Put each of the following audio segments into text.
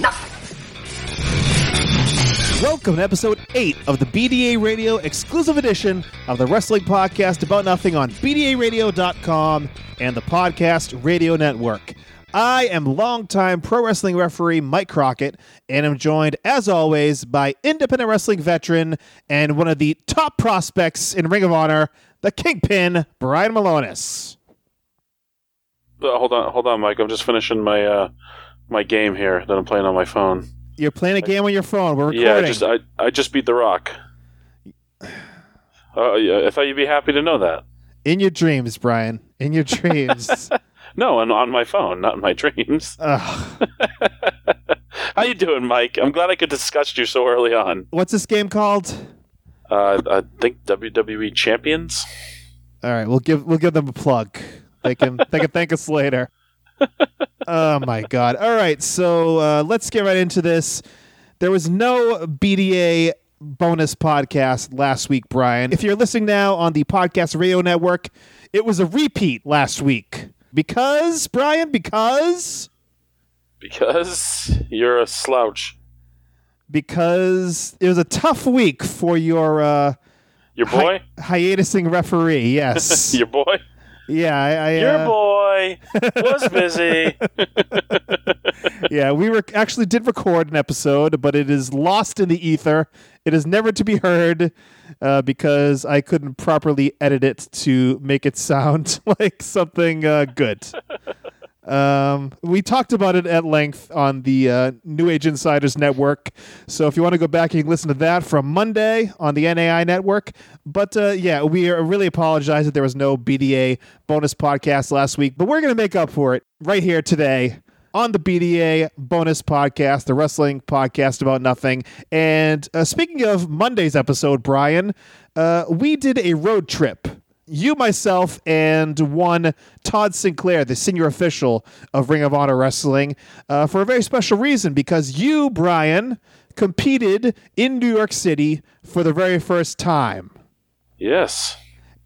Nothing. Welcome to episode 8 of the BDA Radio exclusive edition of the Wrestling Podcast About Nothing on BDARadio.com and the Podcast Radio Network. I am longtime pro wrestling referee Mike Crockett, and I'm joined, as always, by independent wrestling veteran and one of the top prospects in Ring of Honor, the Kingpin, Brian Milonas. Uh, hold on, hold on, Mike. I'm just finishing my uh, my game here that I'm playing on my phone. You're playing a game on your phone. We're recording. Yeah, I just I, I just beat The Rock. Uh, yeah, I thought you'd be happy to know that. In your dreams, Brian. In your dreams. No, on, on my phone, not in my dreams. Ugh. How you doing, Mike? I'm glad I could discuss you so early on. What's this game called? Uh, I think WWE Champions. All right, we'll give we'll give them a plug. They can they can thank us later. Oh my god! All right, so uh, let's get right into this. There was no BDA bonus podcast last week, Brian. If you're listening now on the podcast radio network, it was a repeat last week because Brian because Because you're a slouch. because it was a tough week for your uh, Your boy? hi- hiatusing referee. Yes, Your boy? Yeah, I, I, Your uh, boy was busy. yeah, we were actually did record an episode, but it is lost in the ether. It is never to be heard uh, because I couldn't properly edit it to make it sound like something uh, good. Um, we talked about it at length on the uh, New Age Insiders Network. So if you want to go back, you can listen to that from Monday on the NAI Network. But uh, yeah, we really apologize that there was no BDA bonus podcast last week, but we're going to make up for it right here today on the BDA bonus podcast, the wrestling podcast about nothing. And uh, speaking of Monday's episode, Brian, uh, we did a road trip. You, myself, and one Todd Sinclair, the senior official of Ring of Honor Wrestling, uh, for a very special reason because you, Brian, competed in New York City for the very first time yes.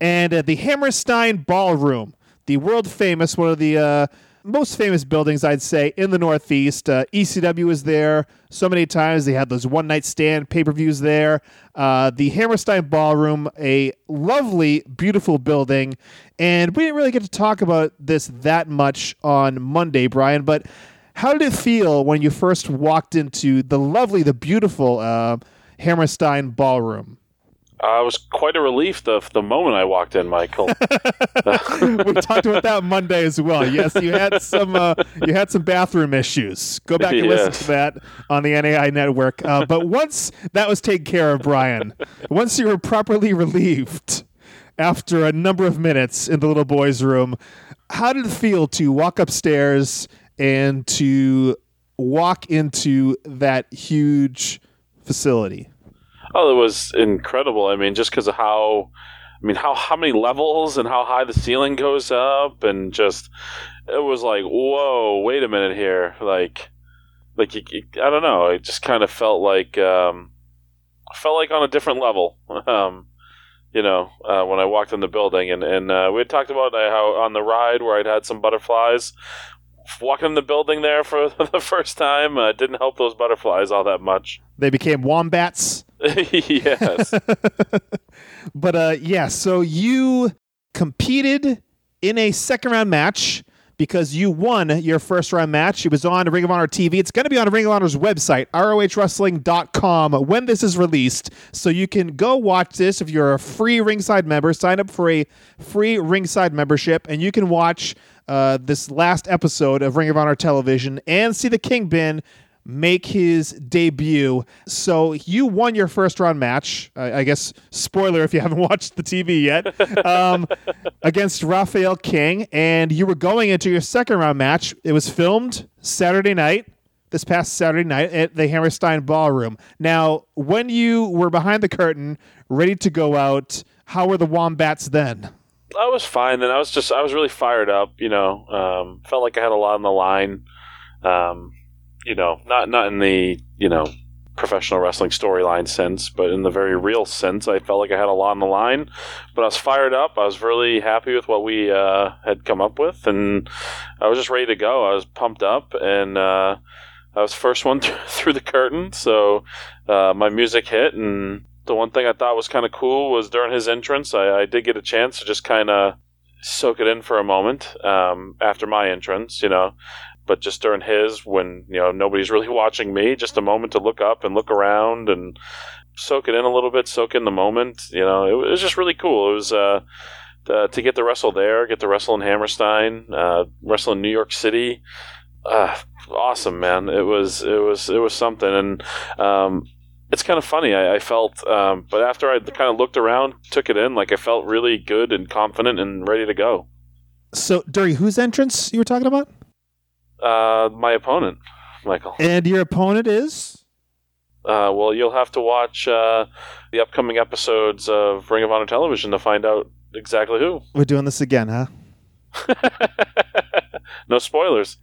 and at the Hammerstein Ballroom, the world famous, one of the uh, most famous buildings, I'd say, in the Northeast. Uh, ECW was there so many times. They had those one night stand pay per views there. Uh, the Hammerstein Ballroom, a lovely, beautiful building. And we didn't really get to talk about this that much on Monday, Brian, but how did it feel when you first walked into the lovely, the beautiful uh, Hammerstein Ballroom? Uh, it was quite a relief the the moment I walked in, Michael. we talked about that Monday as well. Yes, you had some uh, you had some bathroom issues. Go back and listen to that on the NAI network. Uh, but once that was taken care of, Brian, once you were properly relieved after a number of minutes in the little boy's room, how did it feel to walk upstairs and to walk into that huge facility? Oh, it was incredible. I mean, just because of how, I mean, how how many levels and how high the ceiling goes up, and just it was like, whoa, wait a minute here, like, like I don't know, it just kind of felt like, um, felt like on a different level. Um, you know, uh, when I walked in the building, and and uh, we had talked about uh, how on the ride where I'd had some butterflies. Walking in the building there for the first time uh, didn't help those butterflies all that much. They became wombats. yes. But uh, yeah, so you competed in a second round match because you won your first round match. It was on Ring of Honor TV. It's going to be on Ring of Honor's website, rohwrestling.com, when this is released. So you can go watch this if you're a free ringside member. Sign up for a free ringside membership, and you can watch uh, this last episode of Ring of Honor television and see the Kingpin make his debut. So you won your first round match. I, I guess spoiler if you haven't watched the TV yet um, against Raphael King, and you were going into your second round match. It was filmed Saturday night. This past Saturday night at the Hammerstein Ballroom. Now, when you were behind the curtain, ready to go out, how were the Wombats then? I was fine then. I was just I was really fired up. You know, um, felt like I had a lot on the line. Um, you know, not not in the you know professional wrestling storyline sense, but in the very real sense, I felt like I had a lot on the line. But I was fired up. I was really happy with what we uh, had come up with, and I was just ready to go. I was pumped up, and uh, I was first one through the curtain. So uh, my music hit, and the one thing I thought was kind of cool was during his entrance, I, I did get a chance to just kind of soak it in for a moment um, after my entrance. You know, but just during his when you know nobody's really watching me just a moment to look up and look around and soak it in a little bit soak in the moment you know? It, was just really cool. It was uh, to get the wrestle there get the wrestle in hammerstein uh, wrestle in new york city uh, awesome man. It was it was it was something. And um, it's kind of funny. I, I felt, um, but after I kind of looked around, took it in, like I felt really good and confident and ready to go. So, Dury, whose entrance you were talking about? Uh, my opponent, Michael. And your opponent is? Uh, well, you'll have to watch uh, the upcoming episodes of Ring of Honor Television to find out exactly who. We're doing this again, huh? no spoilers.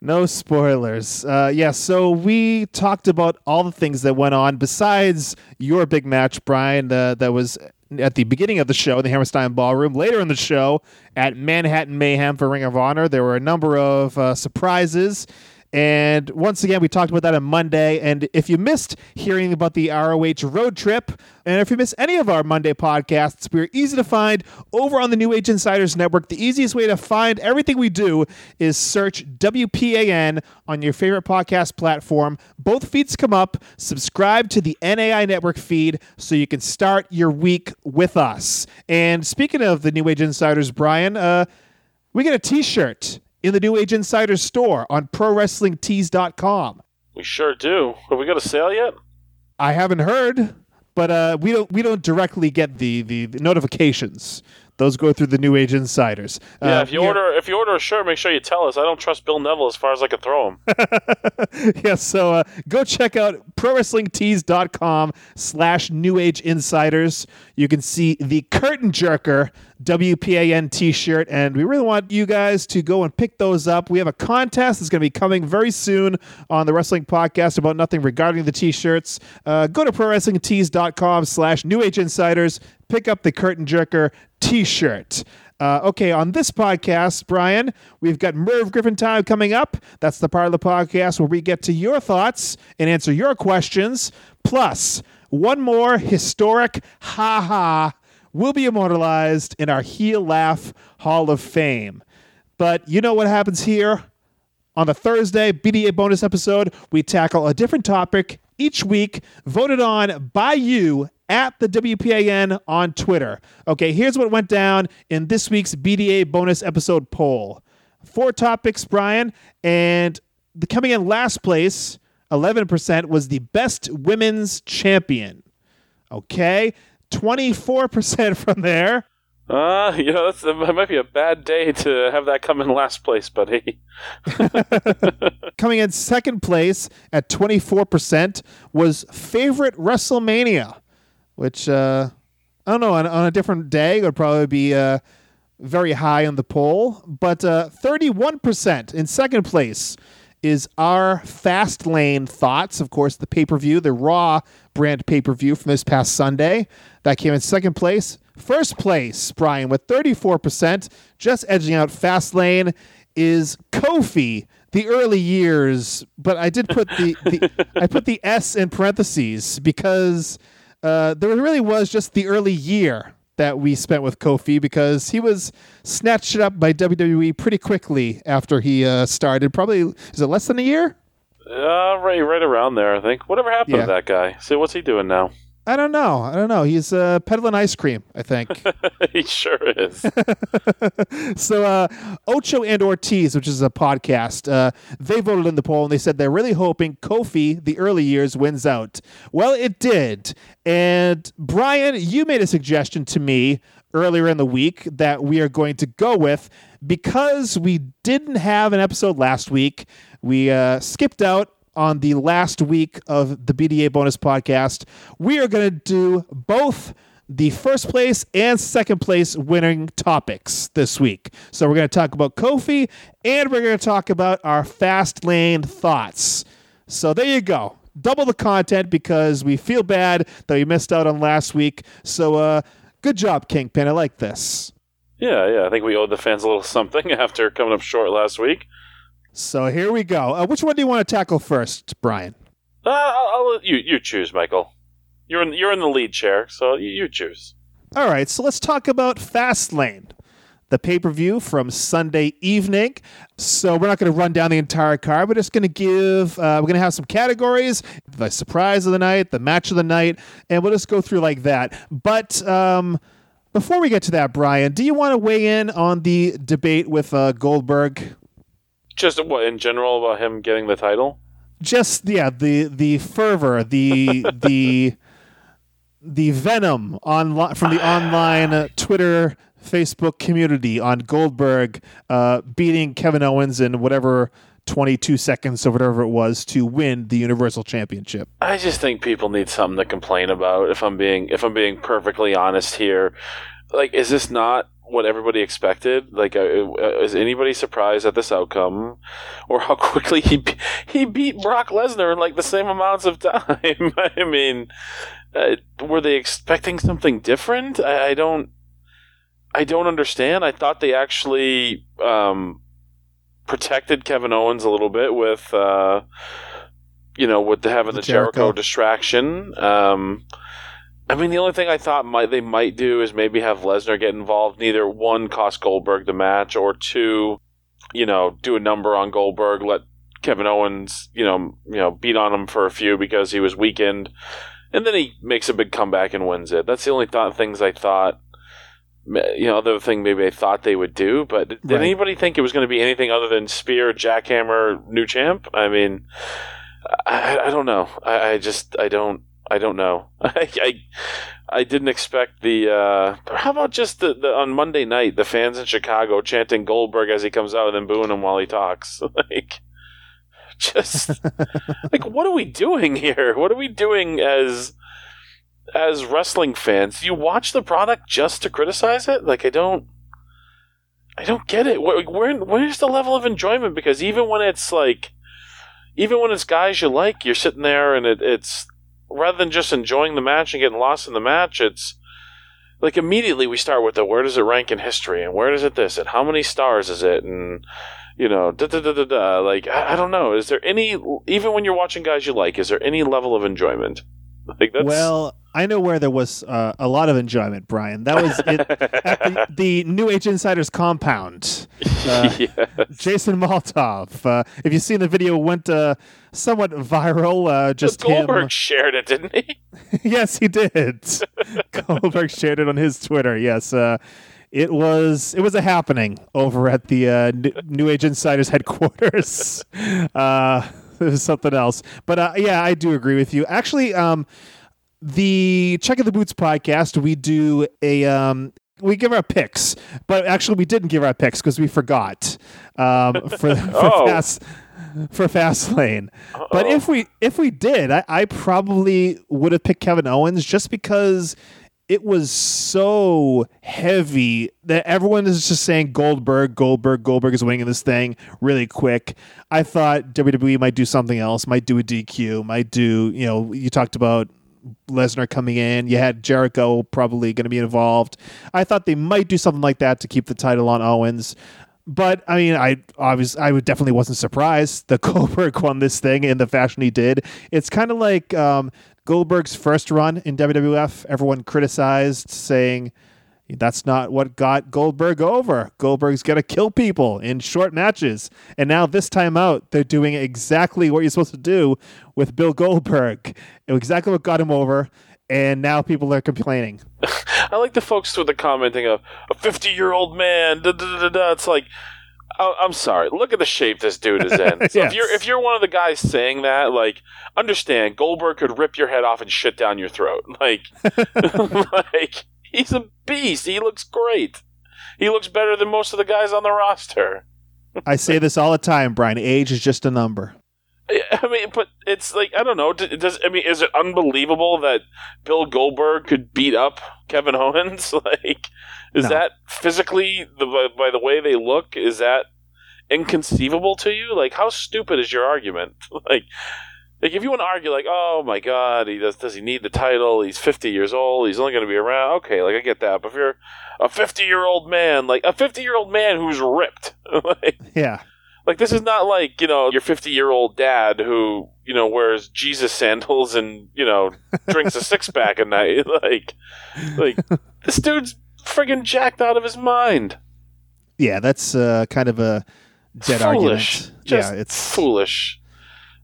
No spoilers. Uh, yeah, so we talked about all the things that went on besides your big match, Brian, uh, that was at the beginning of the show, in the Hammerstein Ballroom. Later in the show, at Manhattan Mayhem for Ring of Honor, there were a number of uh, surprises and once again, we talked about that on Monday. And if you missed hearing about the ROH road trip, and if you miss any of our Monday podcasts, we're easy to find over on the New Age Insiders Network. The easiest way to find everything we do is search WPAN on your favorite podcast platform. Both feeds come up. Subscribe to the NAI Network feed so you can start your week with us. And speaking of the New Age Insiders, Brian, uh, we get a t shirt in the New Age Insider store on ProWrestlingTees.com. We sure do. Have we got a sale yet? I haven't heard, but uh, we don't we don't directly get the, the, the notifications. Those go through the New Age Insiders. Yeah, uh, if you order if you order a shirt, make sure you tell us. I don't trust Bill Neville as far as I can throw him. yeah, so uh, go check out ProWrestlingTees.com slash New Age Insiders. You can see the Curtain Jerker WPAN t-shirt, and we really want you guys to go and pick those up. We have a contest that's going to be coming very soon on the Wrestling Podcast about nothing regarding the t-shirts. Uh, go to ProWrestlingTees.com slash New Age Insiders. Pick up the Curtain Jerker t-shirt. Uh, okay, on this podcast, Brian, we've got Merv Griffin time coming up. That's the part of the podcast where we get to your thoughts and answer your questions. Plus, one more historic ha ha will be immortalized in our Heel Laugh Hall of Fame. But you know what happens here? On the Thursday BDA bonus episode, we tackle a different topic each week, voted on by you at the WPAN on Twitter. Okay, here's what went down in this week's BDA bonus episode poll. Four topics, Brian, and the coming in last place, 11%, was the best women's champion. Okay, 24% from there. Uh, you know, that's, that might be a bad day to have that come in last place, buddy. Coming in second place at 24% was favorite WrestleMania which uh, I don't know on, on, a different day it would probably be uh, very high on the poll. But uh, 31% in second place is our Fast Lane thoughts. Of course, the pay per view, the Raw brand pay per view from this past Sunday. That came in second place. First place, Brian, with 34%, just edging out Fast Lane, is Kofi the early years, but I did put the, the I put the S in parentheses because uh, there really was just the early year that we spent with Kofi because he was snatched up by WWE pretty quickly after he uh, started. Probably is it less than a year? Uh, right, right around there, I think. Whatever happened Yeah. to that guy? See, what's he doing now? I don't know. I don't know. He's uh, peddling ice cream, I think. he sure is. so uh, Ocho and Ortiz, which is a podcast, uh, they voted in the poll and they said they're really hoping Kofi, the early years, wins out. Well, it did. And Brian, you made a suggestion to me earlier in the week that we are going to go with because we didn't have an episode last week. We uh, skipped out on the last week of the BDA bonus podcast. We are going to do both the first place and second place winning topics this week. So we're going to talk about Kofi and we're going to talk about our fast lane thoughts. So there you go. Double the content because we feel bad that we missed out on last week. So uh good job Kingpin. I like this. yeah, yeah. I think we owed the fans a little something after coming up short last week. So here we go. Uh, which one do you want to tackle first, Brian? Uh, I'll, I'll you you choose, Michael. You're in you're in the lead chair, so you, you choose. All right, so let's talk about Fastlane, the pay per view from Sunday evening. So we're not going to run down the entire card. We're just going to give. Uh, we're going to have some categories: the surprise of the night, the match of the night, and we'll just go through like that. But um, before we get to that, Brian, do you want to weigh in on the debate with uh, Goldberg? Just what in general about him getting the title? Just yeah, the the fervor, the the the venom on from the online Twitter, Facebook community on Goldberg uh, beating Kevin Owens in whatever 22 seconds or whatever it was to win the Universal Championship. I just think people need something to complain about. If I'm being if I'm being perfectly honest here, like is this not what everybody expected? Like, uh, is anybody surprised at this outcome, or how quickly he be- he beat Brock Lesnar in like the same amounts of time? I mean, uh, were they expecting something different? I, I don't. I don't understand. I thought they actually um, protected Kevin Owens a little bit with, uh, you know, with the, having The the, Jericho. Jericho. distraction. Um, I mean, the only thing I thought might they might do is maybe have Lesnar get involved. Neither one cost Goldberg the match, or two, you know, do a number on Goldberg, let Kevin Owens, you know, you know, beat on him for a few because he was weakened, and then he makes a big comeback and wins it. That's the only thought things I thought. You know, other thing maybe I thought they would do, but did Right. anybody think it was going to be anything other than Spear, Jackhammer, new champ? I mean, I, I don't know. I, I just I don't I don't know. I, I I didn't expect the. Uh, how about just the, the on Monday night the fans in Chicago chanting Goldberg as he comes out and then booing him while he talks? like, just like what are we doing here? What are we doing as as wrestling fans? Do you watch the product just to criticize it? Like I don't. I don't get it. Where, where where's the level of enjoyment? Because even when it's like, even when it's guys you like, you're sitting there and it, it's rather than just enjoying the match and getting lost in the match, it's like immediately we start with the where does it rank in history and where does it this and how many stars is it and you know da da da da da. Like I, I don't know. Is there any even when you're watching guys you like, is there any level of enjoyment? Like that's Well, I know where there was uh, a lot of enjoyment, Brian. That was it, at the, the New Age Insiders compound. Uh, yeah. Jason Maltov. Uh, if you've seen the video, it went uh, somewhat viral. Uh, just Goldberg him. shared it, didn't he? yes, he did. Goldberg shared it on his Twitter. Yes, uh, it was it was a happening over at the uh, New Age Insiders headquarters. Uh, it was something else, but uh, yeah, I do agree with you. Actually, um, the Check of the Boots podcast, we do a um, we give our picks, but actually we didn't give our picks because we forgot um, for for Oh. fast for fast lane. But if we if we did, I, I probably would have picked Kevin Owens just because it was so heavy that everyone is just saying Goldberg, Goldberg, Goldberg is winning this thing really quick. I thought WWE might do something else, might do a DQ, might do, you know, you talked about Lesnar coming in. You had Jericho probably going to be involved. I thought they might do something like that to keep the title on Owens. But I mean, I obviously I definitely wasn't surprised that Goldberg won this thing in the fashion he did. It's kind of like um, Goldberg's first run in WWF. Everyone criticized, saying, That's not what got Goldberg over. Goldberg's going to kill people in short matches. And now, this time out, they're doing exactly what you're supposed to do with Bill Goldberg. Exactly what got him over. And now people are complaining. I like the folks with the commenting of a 50 year old man. Da, da, da, da. It's like, I'm sorry. Look at the shape this dude is in. So Yes. if you're if you're one of the guys saying that, like, understand Goldberg could rip your head off and shit down your throat. Like, like he's a beast. He looks great. He looks better than most of the guys on the roster. I say this all the time, Brian. Age is just a number. I mean, but it's like I don't know. Does I mean, is it unbelievable that Bill Goldberg could beat up Kevin Owens? like, is No. that physically the by, by the way they look? Is that inconceivable to you? Like, how stupid is your argument? like, like if you want to argue, like, oh my god, he does does he need the title? He's fifty years old. He's only going to be around. Okay, like I get that. But if you're a fifty year old man, like a fifty year old man who's ripped, like. Yeah. Like this is not like you know your fifty year old dad who you know wears Jesus sandals and you know drinks a six pack a night. Like, like this dude's friggin' jacked out of his mind. Yeah, that's uh, kind of a dead foolish. argument. Just yeah, it's foolish.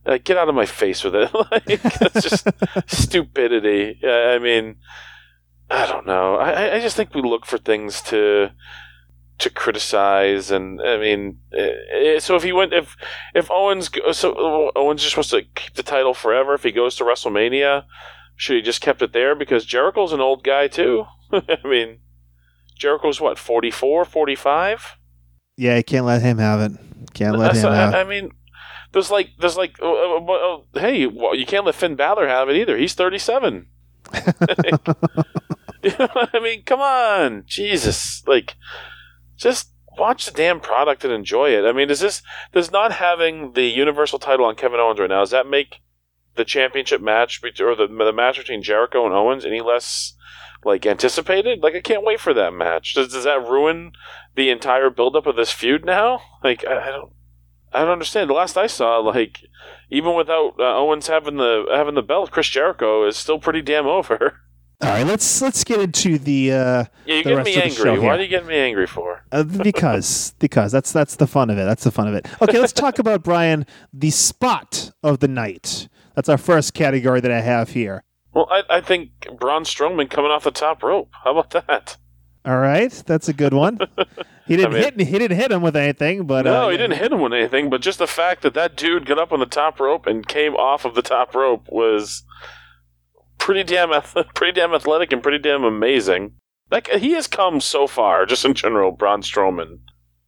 Uh, get out of my face with it. like it's just stupidity. I mean, I don't know. I, I- just think we look for things to to criticize, and I mean, eh, so if he went, if if Owens, so Owens just wants to keep the title forever. If he goes to WrestleMania, should he just kept it there? Because Jericho's an old guy too. I mean, Jericho's what 44, 45? yeah. You can't let him have it. Can't let That's- him have. I mean, there's like, there's like, uh, uh, uh, uh, hey, well, you can't let Finn Balor have it either. He's 37. I mean, come on, Jesus! Like, just watch the damn product and enjoy it. I mean, is this does not having the Universal title on Kevin Owens right now? Does that make the championship match or the the match between Jericho and Owens any less like anticipated? Like, I can't wait for that match. Does does that ruin the entire buildup of this feud now? Like, I, I don't. I don't understand. The last I saw, like, even without uh, Owens having the having the belt, Chris Jericho is still pretty damn over. All right, let's let's get into the uh, Yeah, The getting me angry. Why are you getting me angry for? uh, because because that's that's the fun of it. That's the fun of it. Okay, let's talk about Brian the spot of the night. That's our first category that I have here. Well, I, I think Braun Strowman coming off the top rope. How about that? All right, that's a good one. He didn't I mean- hit he didn't hit him with anything, but no, uh, he didn't hit him with anything, but just the fact that that dude got up on the top rope and came off of the top rope was pretty damn pretty damn athletic and pretty damn amazing. Like he has come so far, just in general, Braun Strowman.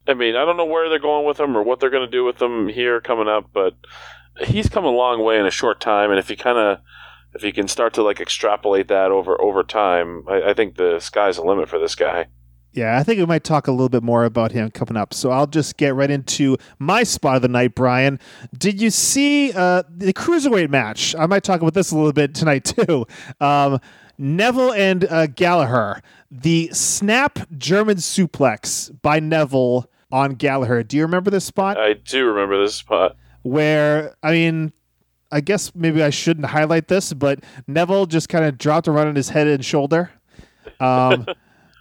I mean, I don't know where they're going with him or what they're going to do with him here coming up, but he's come a long way in a short time. And if he kind of if you can start to like extrapolate that over over time, I, I think the sky's the limit for this guy. Yeah, I think we might talk a little bit more about him coming up. So I'll just get right into my spot of the night, Brian. Did you see uh, the cruiserweight match? I might talk about this a little bit tonight too. Um, Neville and uh, Gallagher, the snap German suplex by Neville on Gallagher. Do you remember this spot? I do remember this spot. Where I mean, I guess maybe I shouldn't highlight this, but Neville just kind of dropped around on his head and shoulder. Um,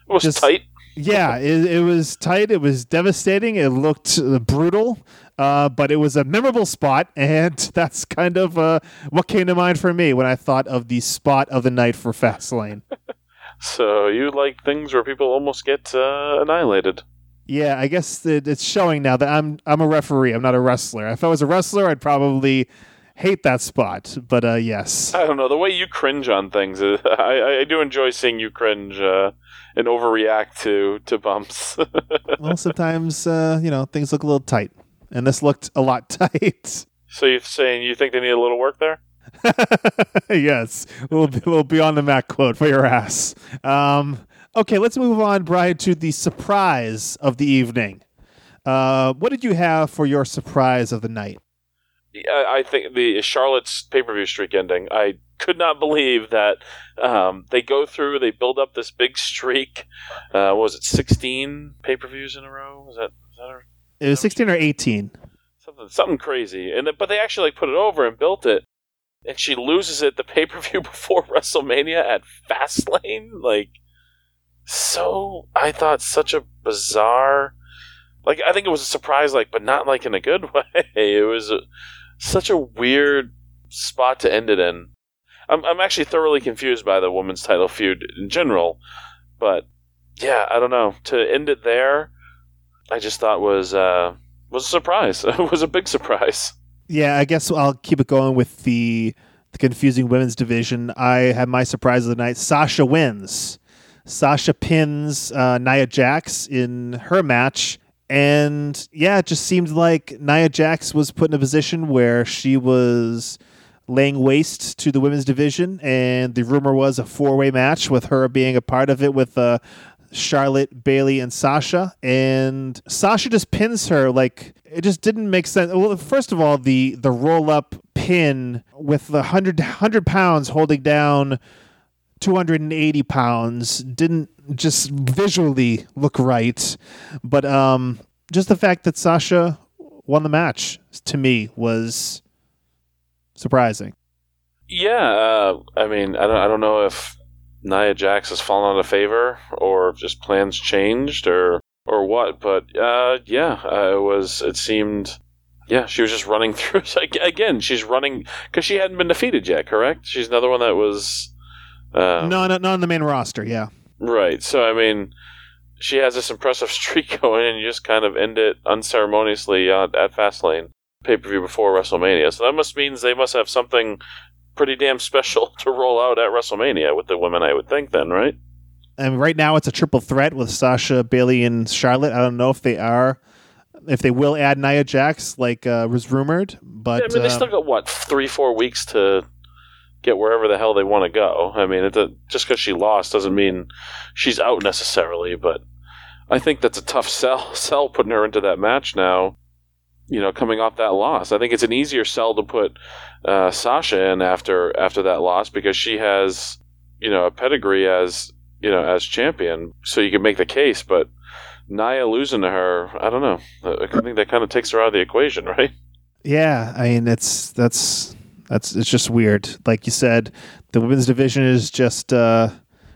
It was Just- tight. yeah, it, it was tight. It was devastating. It looked uh, brutal, uh, but it was a memorable spot, and that's kind of uh, what came to mind for me when I thought of the spot of the night for Fastlane. So you like things where people almost get uh, annihilated. yeah, I guess it, it's showing now that I'm I'm a referee. I'm not a wrestler. If I was a wrestler, I'd probably hate that spot. But uh, yes, I don't know the way you cringe on things. uh, I, I do enjoy seeing you cringe uh, and overreact to to bumps. well, sometimes uh, you know things look a little tight, and this looked a lot tight. so you're saying you think they need a little work there? yes, we'll be, we'll be on the Mac quote for your ass. Um, okay, let's move on, Brian, to the surprise of the evening. Uh, what did you have for your surprise of the night? I, I think the Charlotte's pay per view streak ending. I could not believe that um, they go through. They build up this big streak. Uh, what was it sixteen pay per views in a row? Was that? Was that a, It was 16 or 18. something something crazy. And then, but they actually like put it over and built it. And she loses it the pay per view before WrestleMania at Fastlane. Like, so I thought such a bizarre like I think it was a surprise like but not like in a good way. It was a, such a weird spot to end it in. I'm I'm actually thoroughly confused by the women's title feud in general, but yeah, I don't know. To end it there, I just thought was uh was a surprise. it was a big surprise. Yeah, I guess I'll keep it going with the the confusing women's division. I had my surprise of the night. Sasha wins. Sasha pins uh, Nia Jax in her match. And yeah, it just seemed like Nia Jax was put in a position where she was laying waste to the women's division. And the rumor was a four way match with her being a part of it with uh, Charlotte, Bayley, and Sasha. And Sasha just pins her like it just didn't make sense. Well, first of all, the the roll up pin with the 100, 100 pounds holding down 280 pounds didn't just visually look right. But um, just the fact that Sasha won the match to me was surprising. Yeah, uh, I mean, I don't, I don't know if Nia Jax has fallen out of favor or just plans changed or or what, but uh, yeah, uh, it was. It seemed. Yeah, she was just running through. Again, she's running because she hadn't been defeated yet. Correct? She's another one that was. Uh, no, not, not on the main roster. Yeah. Right. So I mean, she has this impressive streak going, and you just kind of end it unceremoniously uh, at Fastlane pay per view before WrestleMania. So that must means they must have something pretty damn special to roll out at WrestleMania with the women. I would think then, right? And right now it's a triple threat with Sasha, Bayley, and Charlotte. I don't know if they are, if they will add Nia Jax like uh, was rumored. But yeah, I mean, they uh, still got what three, four weeks to get wherever the hell they want to go. I mean, it, just because she lost doesn't mean she's out necessarily. But I think that's a tough sell. Sell putting her into that match now. You know, coming off that loss, I think it's an easier sell to put uh, Sasha in after after that loss because she has you know a pedigree as you know as champion, so you can make the case. But Nia losing to her, I don't know. I think that kind of takes her out of the equation, right? Yeah, I mean it's that's that's it's just weird. Like you said, the women's division is just uh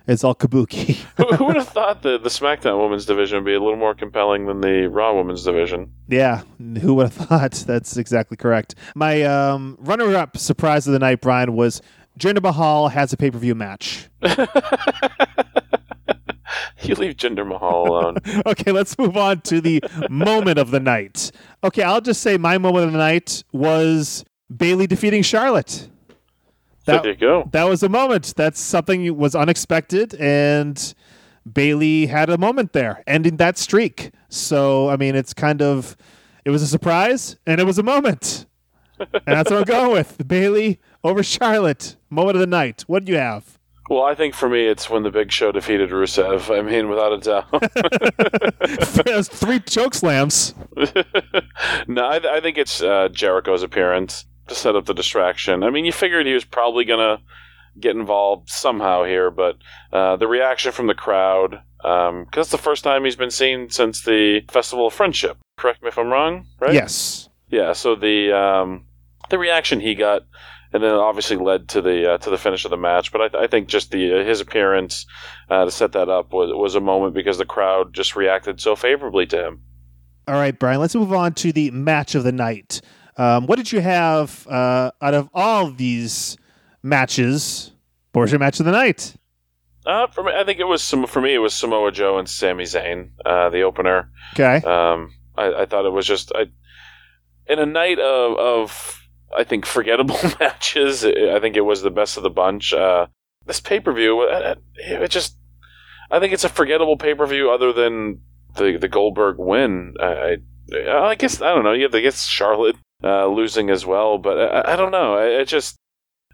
it's all kabuki. who, who would have thought that the SmackDown women's division would be a little more compelling than the Raw women's division? yeah, who would have thought? That's exactly correct. My um, runner-up surprise of the night, Brian, was Jinder Mahal has a pay-per-view match. you leave Jinder Mahal alone. okay, let's move on to the moment of the night. Okay, I'll just say my moment of the night was Bayley defeating Charlotte. That, there you go. that was a moment. That's something was unexpected, and Bayley had a moment there, ending that streak. So, I mean, it's kind of it was a surprise, and it was a moment, and that's what I'm going with. Bayley over Charlotte, moment of the night. What do you have? Well, I think for me, it's when the Big Show defeated Rusev. I mean, without a doubt. There's three choke slams. no, I, I think it's uh, Jericho's appearance to set up the distraction. I mean, you figured he was probably going to get involved somehow here, but uh, the reaction from the crowd, because um, it's the first time he's been seen since the Festival of Friendship. Correct me if I'm wrong, right? Yes. Yeah. So the um, the reaction he got, and then obviously led to the uh, to the finish of the match. But I, I think just the uh, his appearance uh, to set that up was was a moment because the crowd just reacted so favorably to him. All right, Brian. Let's move on to the match of the night. Um, what did you have uh, out of all these matches? What was your match of the night? Uh, for me, I think it was some. For me, it was Samoa Joe and Sami Zayn, uh, the opener. Okay. Um, I, I thought it was just I, in a night of, of I think forgettable matches. I think it was the best of the bunch. Uh, this pay per view, it, it just I think it's a forgettable pay per view. Other than the the Goldberg win, I, I, I guess I don't know. You have to guess Charlotte uh, losing as well, but I, I don't know. It, it just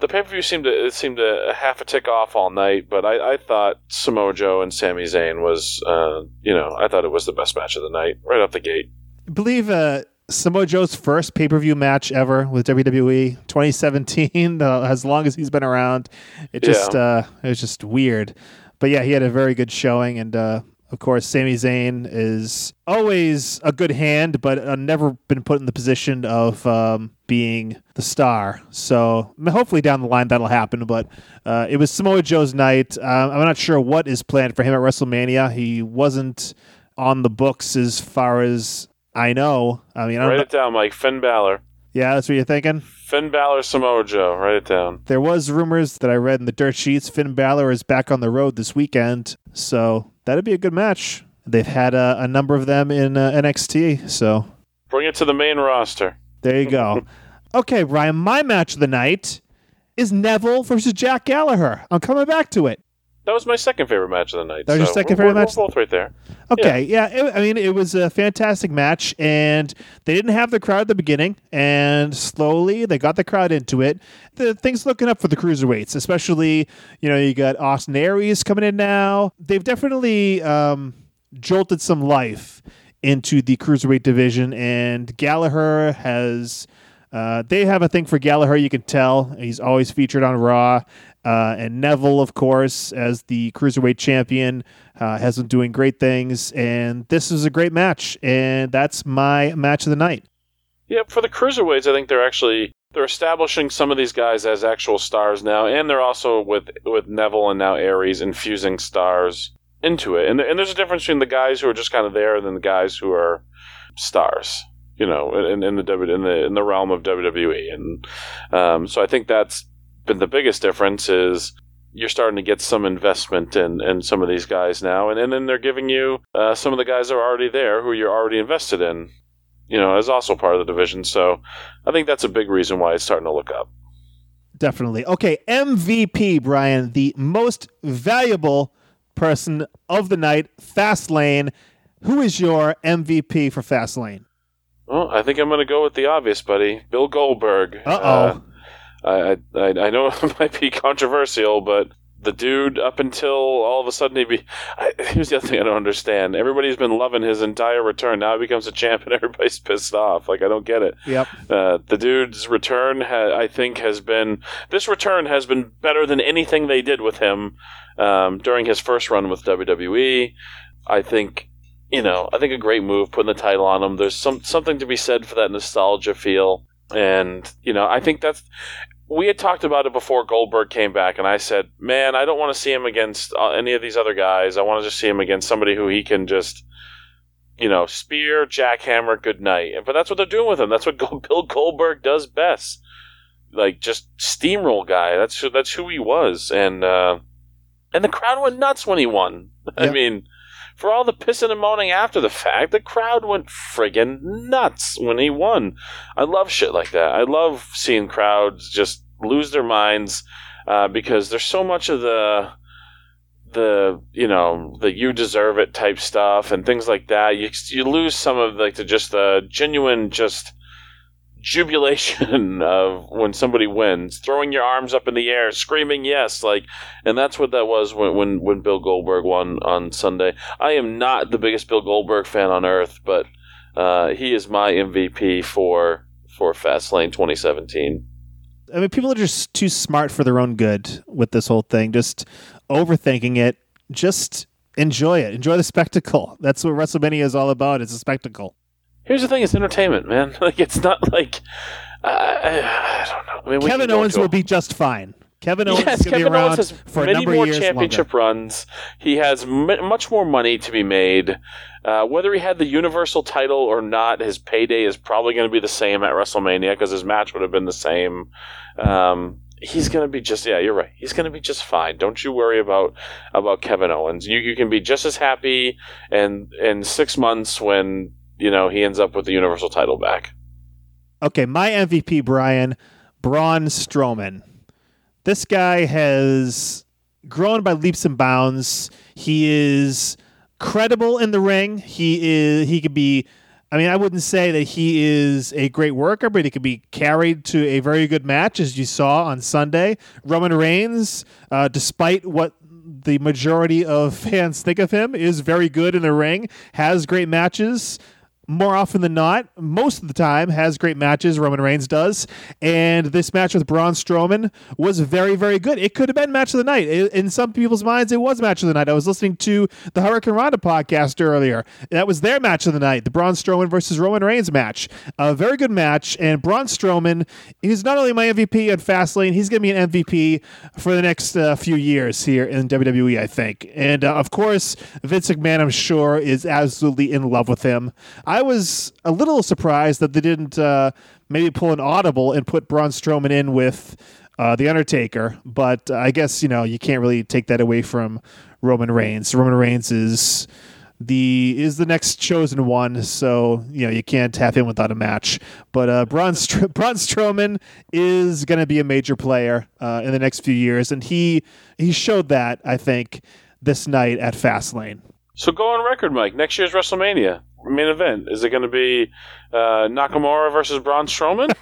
the pay per view seemed to it seemed to half a tick off all night, but I, I thought Samoa Joe and Sami Zayn was, uh, you know, I thought it was the best match of the night right off the gate. I believe uh, Samoa Joe's first pay per view match ever with WWE, 2017. Uh, as long as he's been around, it just Yeah. uh, it was just weird. But yeah, he had a very good showing, and uh, Of course, Sami Zayn is always a good hand, but uh, never been put in the position of um, being the star. So hopefully down the line that'll happen. But uh, it was Samoa Joe's night. Uh, I'm not sure what is planned for him at WrestleMania. He wasn't on the books as far as I know. I mean, I Write it down, Mike. Finn Balor. yeah, that's what you're thinking. Finn Balor, Samoa Joe. Write it down. There was rumors that I read in the dirt sheets. Finn Balor is back on the road this weekend, so that'd be a good match. They've had a, a number of them in uh, NXT, so Bring it to the main roster. there you go. okay, Ryan, my match of the night is Neville versus Jack Gallagher. I'm coming back to it. That was my second favorite match of the night. That was your second we're- favorite we're match? both right there. Okay, yeah, it, I mean, it was a fantastic match, and they didn't have the crowd at the beginning, and slowly they got the crowd into it. The things looking up for the cruiserweights, especially, you know, you got Austin Aries coming in now. They've definitely um, jolted some life into the cruiserweight division, and Gallagher has. Uh, they have a thing for Gallagher, you can tell. He's always featured on Raw. Uh, and Neville, of course, as the cruiserweight champion, uh, has been doing great things. And this is a great match. And that's my match of the night. Yeah, for the cruiserweights, I think they're actually they're establishing some of these guys as actual stars now, and they're also with with Neville and now Aries infusing stars into it. And and there's a difference between the guys who are just kind of there and then the guys who are stars. You know, in, in the W in the in the realm of WWE, and um, so I think that's been the biggest difference is you're starting to get some investment in, in some of these guys now, and, and then they're giving you uh, some of the guys that are already there who you're already invested in you know, as also part of the division. So I think that's a big reason why it's starting to look up. Definitely. Okay, MVP, Brian, the most valuable person of the night, Fastlane. Who is your MVP for Fastlane? Well, I think I'm going to go with the obvious, buddy, Bill Goldberg. Uh-oh. Uh, I, I I know it might be controversial, but the dude, up until all of a sudden he be, I, here's the other thing I don't understand. Everybody's been loving his entire return. Now he becomes a champ, and everybody's pissed off. Like I don't get it. Yep. Uh, the dude's return, ha- I think, has been this return has been better than anything they did with him um, during his first run with WWE. I think, you know, I think a great move putting the title on him. There's some something to be said for that nostalgia feel, and you know, I think that's. We had talked about it before Goldberg came back, and I said, "Man, I don't want to see him against uh, any of these other guys. I want to just see him against somebody who he can just." you know, spear, jackhammer, good night. But that's what they're doing with him. That's what Bill Goldberg does best. Like just steamroll guy. That's who, that's who he was, and uh, and the crowd went nuts when he won. I mean, for all the pissing and moaning after the fact, the crowd went friggin' nuts when he won. I love shit like that. I love seeing crowds just lose their minds uh, because there's so much of the the you know the you deserve it type stuff and things like that you you lose some of like the just the genuine just jubilation of when somebody wins throwing your arms up in the air screaming yes like and that's what that was when when, when Bill Goldberg won on Sunday I am not the biggest Bill Goldberg fan on earth but uh, he is my MVP for for Fastlane 2017 I mean, people are just too smart for their own good with this whole thing. Just overthinking it. Just enjoy it. Enjoy the spectacle. That's what WrestleMania is all about. It's a spectacle. Here's the thing: it's entertainment, man. Like it's not like I, I, I don't know. I mean, Kevin Owens will be just fine. Kevin Owens yes, is going to Kevin be around Owens has for many more championship longer. runs. He has m- much more money to be made. Uh, whether he had the Universal title or not, his payday is probably going to be the same at WrestleMania because his match would have been the same. Um, he's going to be just yeah, you're right. He's going to be just fine. Don't you worry about about Kevin Owens. You you can be just as happy and in six months when you know he ends up with the Universal title back. Okay, my MVP, Brian, Braun Strowman. This guy has grown by leaps and bounds. He is credible in the ring. He is he could be I mean, I wouldn't say that he is a great worker, but he could be carried to a very good match, as you saw on Sunday. Roman Reigns, uh, despite what the majority of fans think of him, is very good in the ring, has great matches. More often than not, most of the time, has great matches. Roman Reigns does, and this match with Braun Strowman was very, very good. It could have been match of the night. In some people's minds, it was match of the night. I was listening to the Hurricane Ronda podcast earlier. That was their match of the night, the Braun Strowman versus Roman Reigns match. A very good match, and Braun Strowman is not only my MVP at Fastlane, he's going to be an MVP for the next uh, few years here in WWE, I think. And uh, of course, Vince McMahon, I'm sure, is absolutely in love with him. Was a little surprised that they didn't uh, maybe pull an audible and put Braun Strowman in with uh, the Undertaker, but I guess you know you can't really take that away from Roman Reigns. Roman Reigns is the is the next chosen one, so you know you can't have him without a match. But uh, Braun, Str- Braun Strowman is going to be a major player uh, in the next few years, and he he showed that I think this night at Fastlane. So go on record, Mike. Next year's WrestleMania main event is it going to be uh, Nakamura versus Braun Strowman?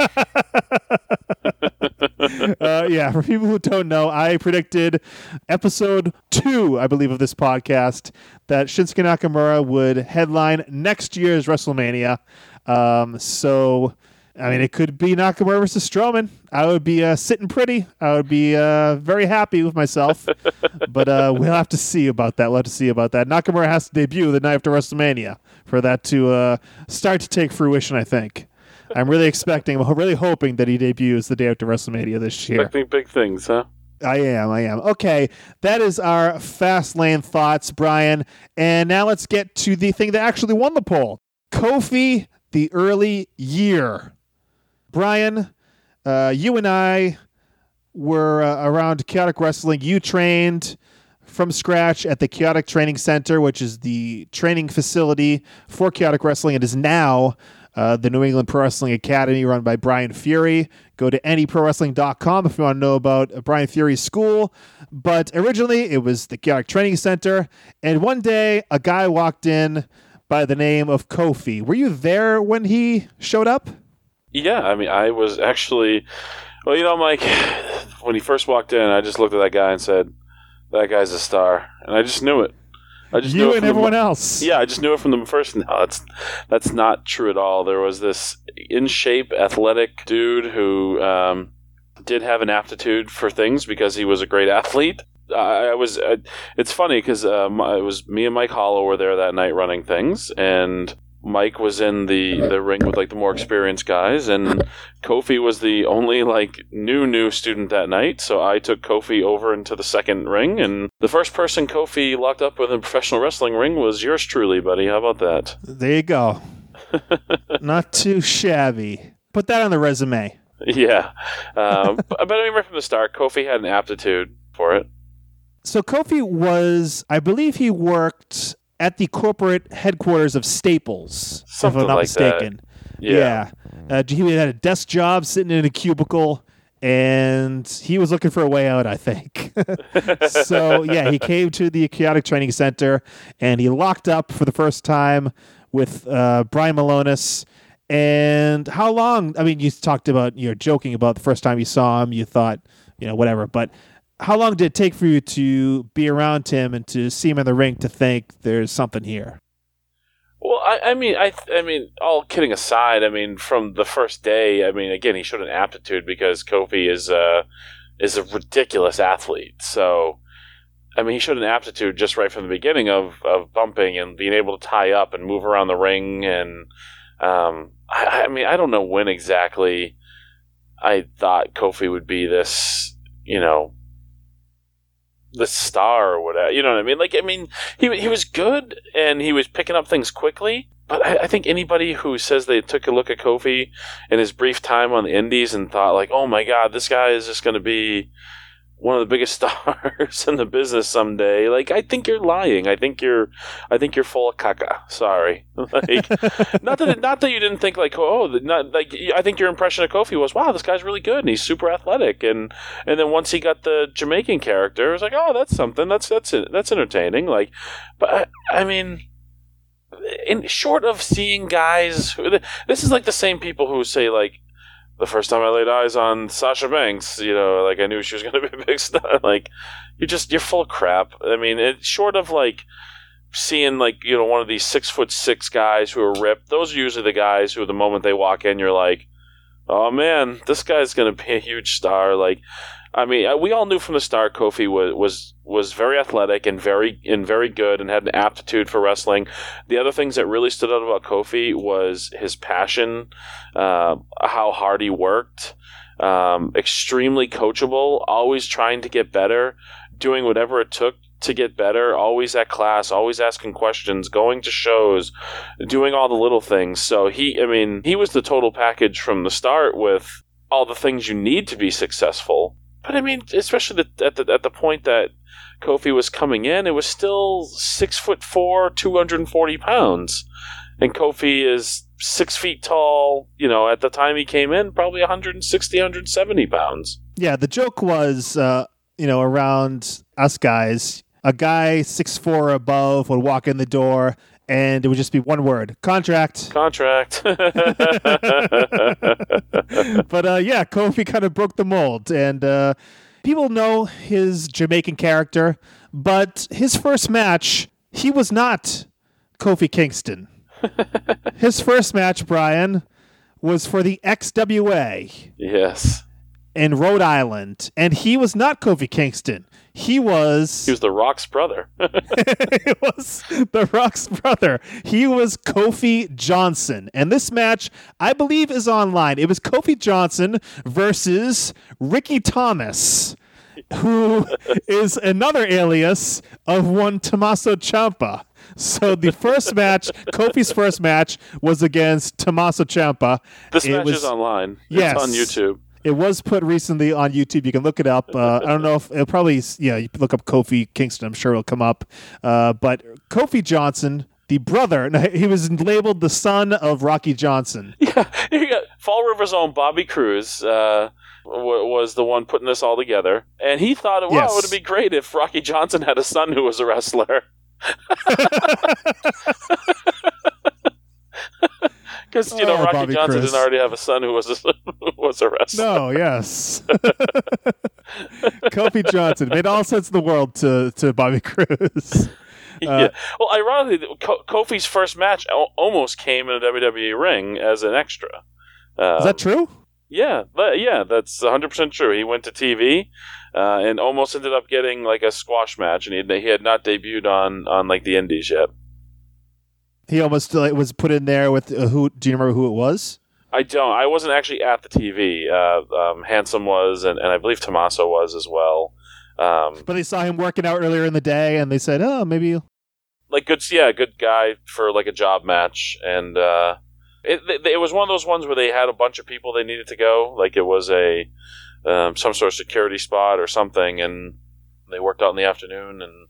uh, yeah, for people who don't know, I predicted episode two, I believe, of this podcast that Shinsuke Nakamura would headline next year's WrestleMania. Um, so I mean, it could be Nakamura versus Strowman. I would be uh, sitting pretty. I would be uh, very happy with myself. but uh, we'll have to see about that. We'll have to see about that. Nakamura has to debut the night after WrestleMania for that to uh, start to take fruition, I think. I'm really expecting, I'm really hoping that he debuts the day after WrestleMania this year. Expecting big things, huh? I am. I am. Okay, that is our fast lane thoughts, Brian. And now let's get to the thing that actually won the poll Kofi, the early year. Brian, uh, you and I were uh, around Chaotic Wrestling. You trained from scratch at the Chaotic Training Center, which is the training facility for Chaotic Wrestling. It is now uh, the New England Pro Wrestling Academy run by Brian Fury. Go to neprowrestling.com if you want to know about Brian Fury's school. But originally, it was the Chaotic Training Center. And one day, a guy walked in by the name of Kofi. Were you there when he showed up? Yeah, I mean, I was actually, well, you know, Mike, when he first walked in, I just looked at that guy and said, "That guy's a star," and I just knew it. I just you knew and everyone the, else. Yeah, I just knew it from the first. No, that's that's not true at all. There was this in shape, athletic dude who um, did have an aptitude for things because he was a great athlete. I, I was. Uh, it's funny because uh, it was me and Mike Hollow were there that night running things, and Mike was in the, the ring with like the more experienced guys, and Kofi was the only like new new student that night. So I took Kofi over into the second ring, and the first person Kofi locked up with in a professional wrestling ring was yours truly, buddy. How about that? There you go. Not too shabby. Put that on the resume. Yeah, um, but, but I mean, right from the start, Kofi had an aptitude for it. So Kofi was, I believe, he worked at the corporate headquarters of Staples, Something if I'm not like mistaken. That. Yeah. yeah. Uh, he had a desk job sitting in a cubicle, and he was looking for a way out, I think. so, yeah, he came to the Chaotic Training Center, and he locked up for the first time with uh, Brian Milonas. And how long? I mean, you talked about, you're joking about the first time you saw him, you thought, you know, whatever. But how long did it take for you to be around him and to see him in the ring to think there's something here? Well, I, I mean, I, I mean, all kidding aside, I mean, from the first day, I mean, again, he showed an aptitude because Kofi is a is a ridiculous athlete. So, I mean, he showed an aptitude just right from the beginning of of bumping and being able to tie up and move around the ring. And um, I, I mean, I don't know when exactly I thought Kofi would be this, you know, the star or whatever. You know what I mean? Like, I mean, he he was good and he was picking up things quickly. But I, I, think anybody who says they took a look at Kofi in his brief time on the Indies and thought like, "Oh my God, this guy is just going to be one of the biggest stars in the business someday. Like, I think you're lying. I think you're, I think you're full of caca. Sorry. like, not that, not that you didn't think like, oh, not like. I think your impression of Kofi was, wow, this guy's really good and he's super athletic. And and then once he got the Jamaican character, it was like, oh, that's something. That's that's it. that's entertaining. Like, but I, I mean. In short of seeing guys, this is like the same people who say like, the first time I laid eyes on Sasha Banks, you know, like I knew she was going to be a big star. Like, you're just you're full crap. I mean, it short of like seeing like you know one of these six foot six guys who are ripped. Those are usually the guys who, the moment they walk in, you're like, oh man, this guy's going to be a huge star. Like, I mean, uh, we all knew from the start Kofi was was was very athletic and very and very good and had an aptitude for wrestling. The other things that really stood out about Kofi was his passion, uh, how hard he worked, um, extremely coachable, always trying to get better, doing whatever it took to get better, always at class, always asking questions, going to shows, doing all the little things. So he, I mean, he was the total package from the start with all the things you need to be successful. But I mean, especially the, at the at the point that Kofi was coming in, it was still six foot four, two hundred and forty pounds, and Kofi is six feet tall. You know, at the time he came in, probably 160, 170 pounds. Yeah, the joke was, uh, you know, around us guys, a guy six four above would walk in the door and it would just be one word contract. Contract. But uh, yeah kofi kind of broke the mold and uh, people know his jamaican character but his first match he was not kofi kingston. His first match brian was for the xwa yes. in rhode island and he was not kofi kingston he was he was the Rock's brother. it was the Rock's brother. He was Kofi Johnson, and this match I believe is online. It was Kofi Johnson versus Ricky Thomas, who is another alias of one Tommaso Ciampa. So the first match, Kofi's first match, was against Tommaso Ciampa. This it match was, is online. Yes, it's on YouTube. It was put recently on YouTube. You can look it up. Uh, I don't know if it'll probably, yeah, you look up Kofi Kingston. I'm sure it'll come up. Uh, but Kofi Johnson, the brother, he was labeled the son of Rocky Johnson. Yeah, Fall River's own Bobby Cruz. Uh, was the one putting this all together, and he thought, "Wow, yes. it would be great if Rocky Johnson had a son who was a wrestler." Because you know oh, Rocky Bobby Johnson Chris. didn't already have a son who was a, who was a wrestler. No, yes. Kofi Johnson made all sense in the world to to Bobby Cruz. Uh, yeah. Well, ironically, Kofi's first match almost came in a WWE ring as an extra. Um, Is that true? Yeah, yeah, that's 100 percent true. He went to TV uh, and almost ended up getting like a squash match, and he had, he had not debuted on on like the Indies yet. He almost like, was put in there with uh, who? Do you remember who it was? I don't. I wasn't actually at the TV. Uh, um, Handsome was, and, and I believe Tommaso was as well. Um, but they saw him working out earlier in the day, and they said, "Oh, maybe." You... Like good, yeah, good guy for like a job match, and uh, it, it, it was one of those ones where they had a bunch of people they needed to go. Like it was a um, some sort of security spot or something, and they worked out in the afternoon, and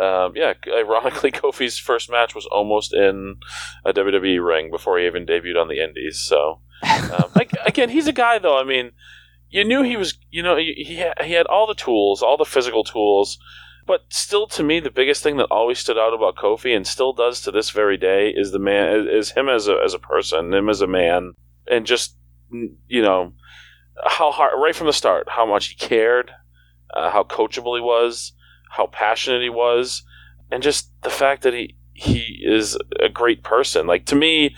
um, yeah, ironically, Kofi's first match was almost in a WWE ring before he even debuted on the Indies. So, um, again, he's a guy though. I mean, you knew he was, you know, he had, he had all the tools, all the physical tools, but still, to me, the biggest thing that always stood out about Kofi and still does to this very day is the man, is him as a as a person, him as a man, and just you know how hard right from the start, how much he cared, uh, how coachable he was how passionate he was, and just the fact that he he is a great person. Like to me,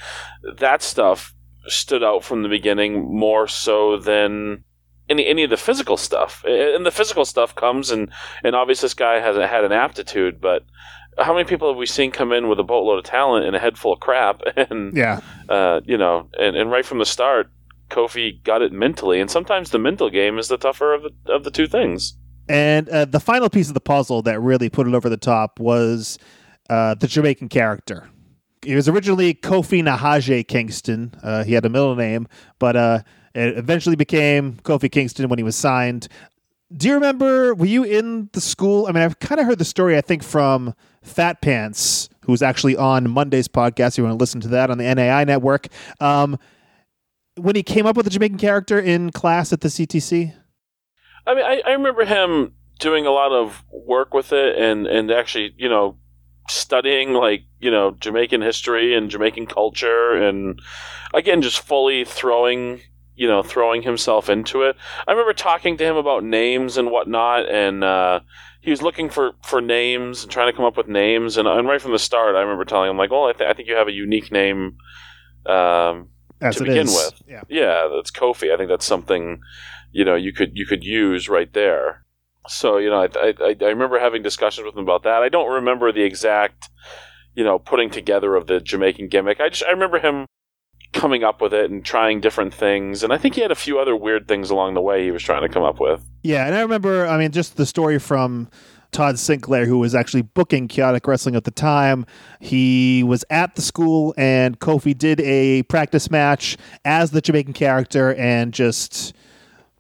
that stuff stood out from the beginning more so than any any of the physical stuff. And the physical stuff comes and and obviously this guy hasn't had an aptitude, but how many people have we seen come in with a boatload of talent and a head full of crap? And yeah, uh, you know, and, and right from the start, Kofi got it mentally, and sometimes the mental game is the tougher of the of the two things. And uh, the final piece of the puzzle that really put it over the top was uh, the Jamaican character. He was originally Kofi Nahaje Kingston. Uh, he had a middle name, but uh, it eventually became Kofi Kingston when he was signed. Do you remember? Were you in the school? I mean, I've kind of heard the story. I think from Fat Pants, who was actually on Monday's podcast. You want to listen to that on the NAI network. Um, when he came up with the Jamaican character in class at the CTC. I mean, I, I remember him doing a lot of work with it and, and actually, you know, studying like, you know, Jamaican history and Jamaican culture and again, just fully throwing, you know, throwing himself into it. I remember talking to him about names and whatnot, and uh, he was looking for, for names and trying to come up with names. And, and right from the start, I remember telling him like, "Well, I, th- I think you have a unique name um, As to begin is. with." Yeah. Yeah, that's Kofi. I think that's something you know you could you could use right there. So you know, I, I I remember having discussions with him about that. I don't remember the exact you know putting together of the Jamaican gimmick. I just I remember him coming up with it and trying different things, and I think he had a few other weird things along the way he was trying to come up with. Yeah, and I remember, I mean, just the story from Todd Sinclair, who was actually booking chaotic wrestling at the time. He was at the school, and Kofi did a practice match as the Jamaican character, and just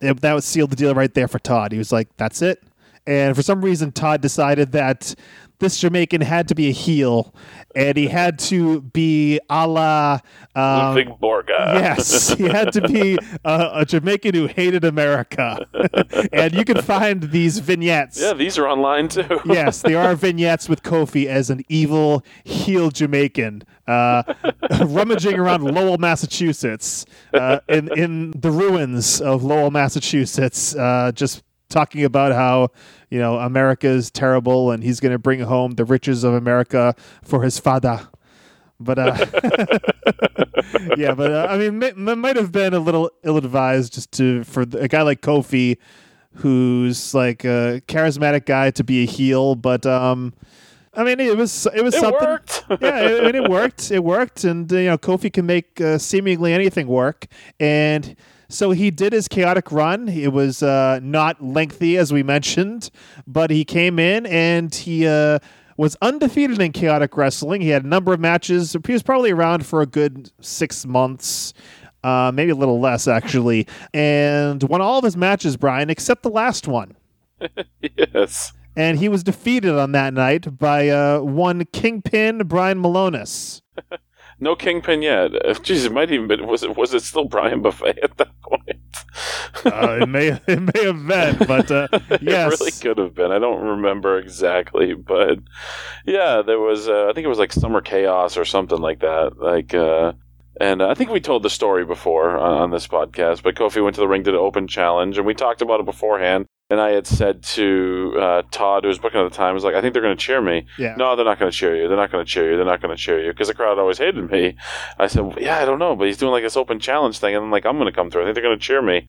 it, that would seal the deal right there for Todd. He was like, "That's it." And for some reason, Todd decided that this Jamaican had to be a heel, and he had to be a la. Um, Big Borga. Yes, he had to be a, a Jamaican who hated America. and you can find these vignettes. Yeah, these are online too. yes, there are vignettes with Kofi as an evil heel Jamaican uh, rummaging around Lowell, Massachusetts, uh, in in the ruins of Lowell, Massachusetts, uh, just talking about how you know America is terrible and he's going to bring home the riches of America for his father. But uh, yeah, but uh, I mean, it might have been a little ill-advised just to for a guy like Kofi, who's like a charismatic guy to be a heel. But um, I mean, it was it was It something. worked. yeah, I mean, it worked. It worked, and uh, you know, Kofi can make uh, seemingly anything work, and. So he did his chaotic run. It was uh, not lengthy, as we mentioned, but he came in and he uh, was undefeated in chaotic wrestling. He had a number of matches. He was probably around for a good six months, uh, maybe a little less actually, and won all of his matches, Brian, except the last one. yes. And he was defeated on that night by uh, one Kingpin Brian Milonas. No Kingpin yet. Jeez, it might even been. Was it? Was it still Brian Buffet at that point? Uh, it may it may have been, but uh, yes, it really could have been. I don't remember exactly, but yeah, there was. Uh, I think it was like Summer Chaos or something like that. Like, uh, and I think we told the story before on, on this podcast. But Kofi went to the ring, did an open challenge, and we talked about it beforehand. And I had said to uh, Todd, who was booking at the time, was like, "I think they're going to cheer me." yeah. No, they're not going to cheer you. They're not going to cheer you. They're not going to cheer you because the crowd always hated me. I said, well, yeah, I don't know, but he's doing like this open challenge thing, and I'm like, I'm going to come through. I think they're going to cheer me.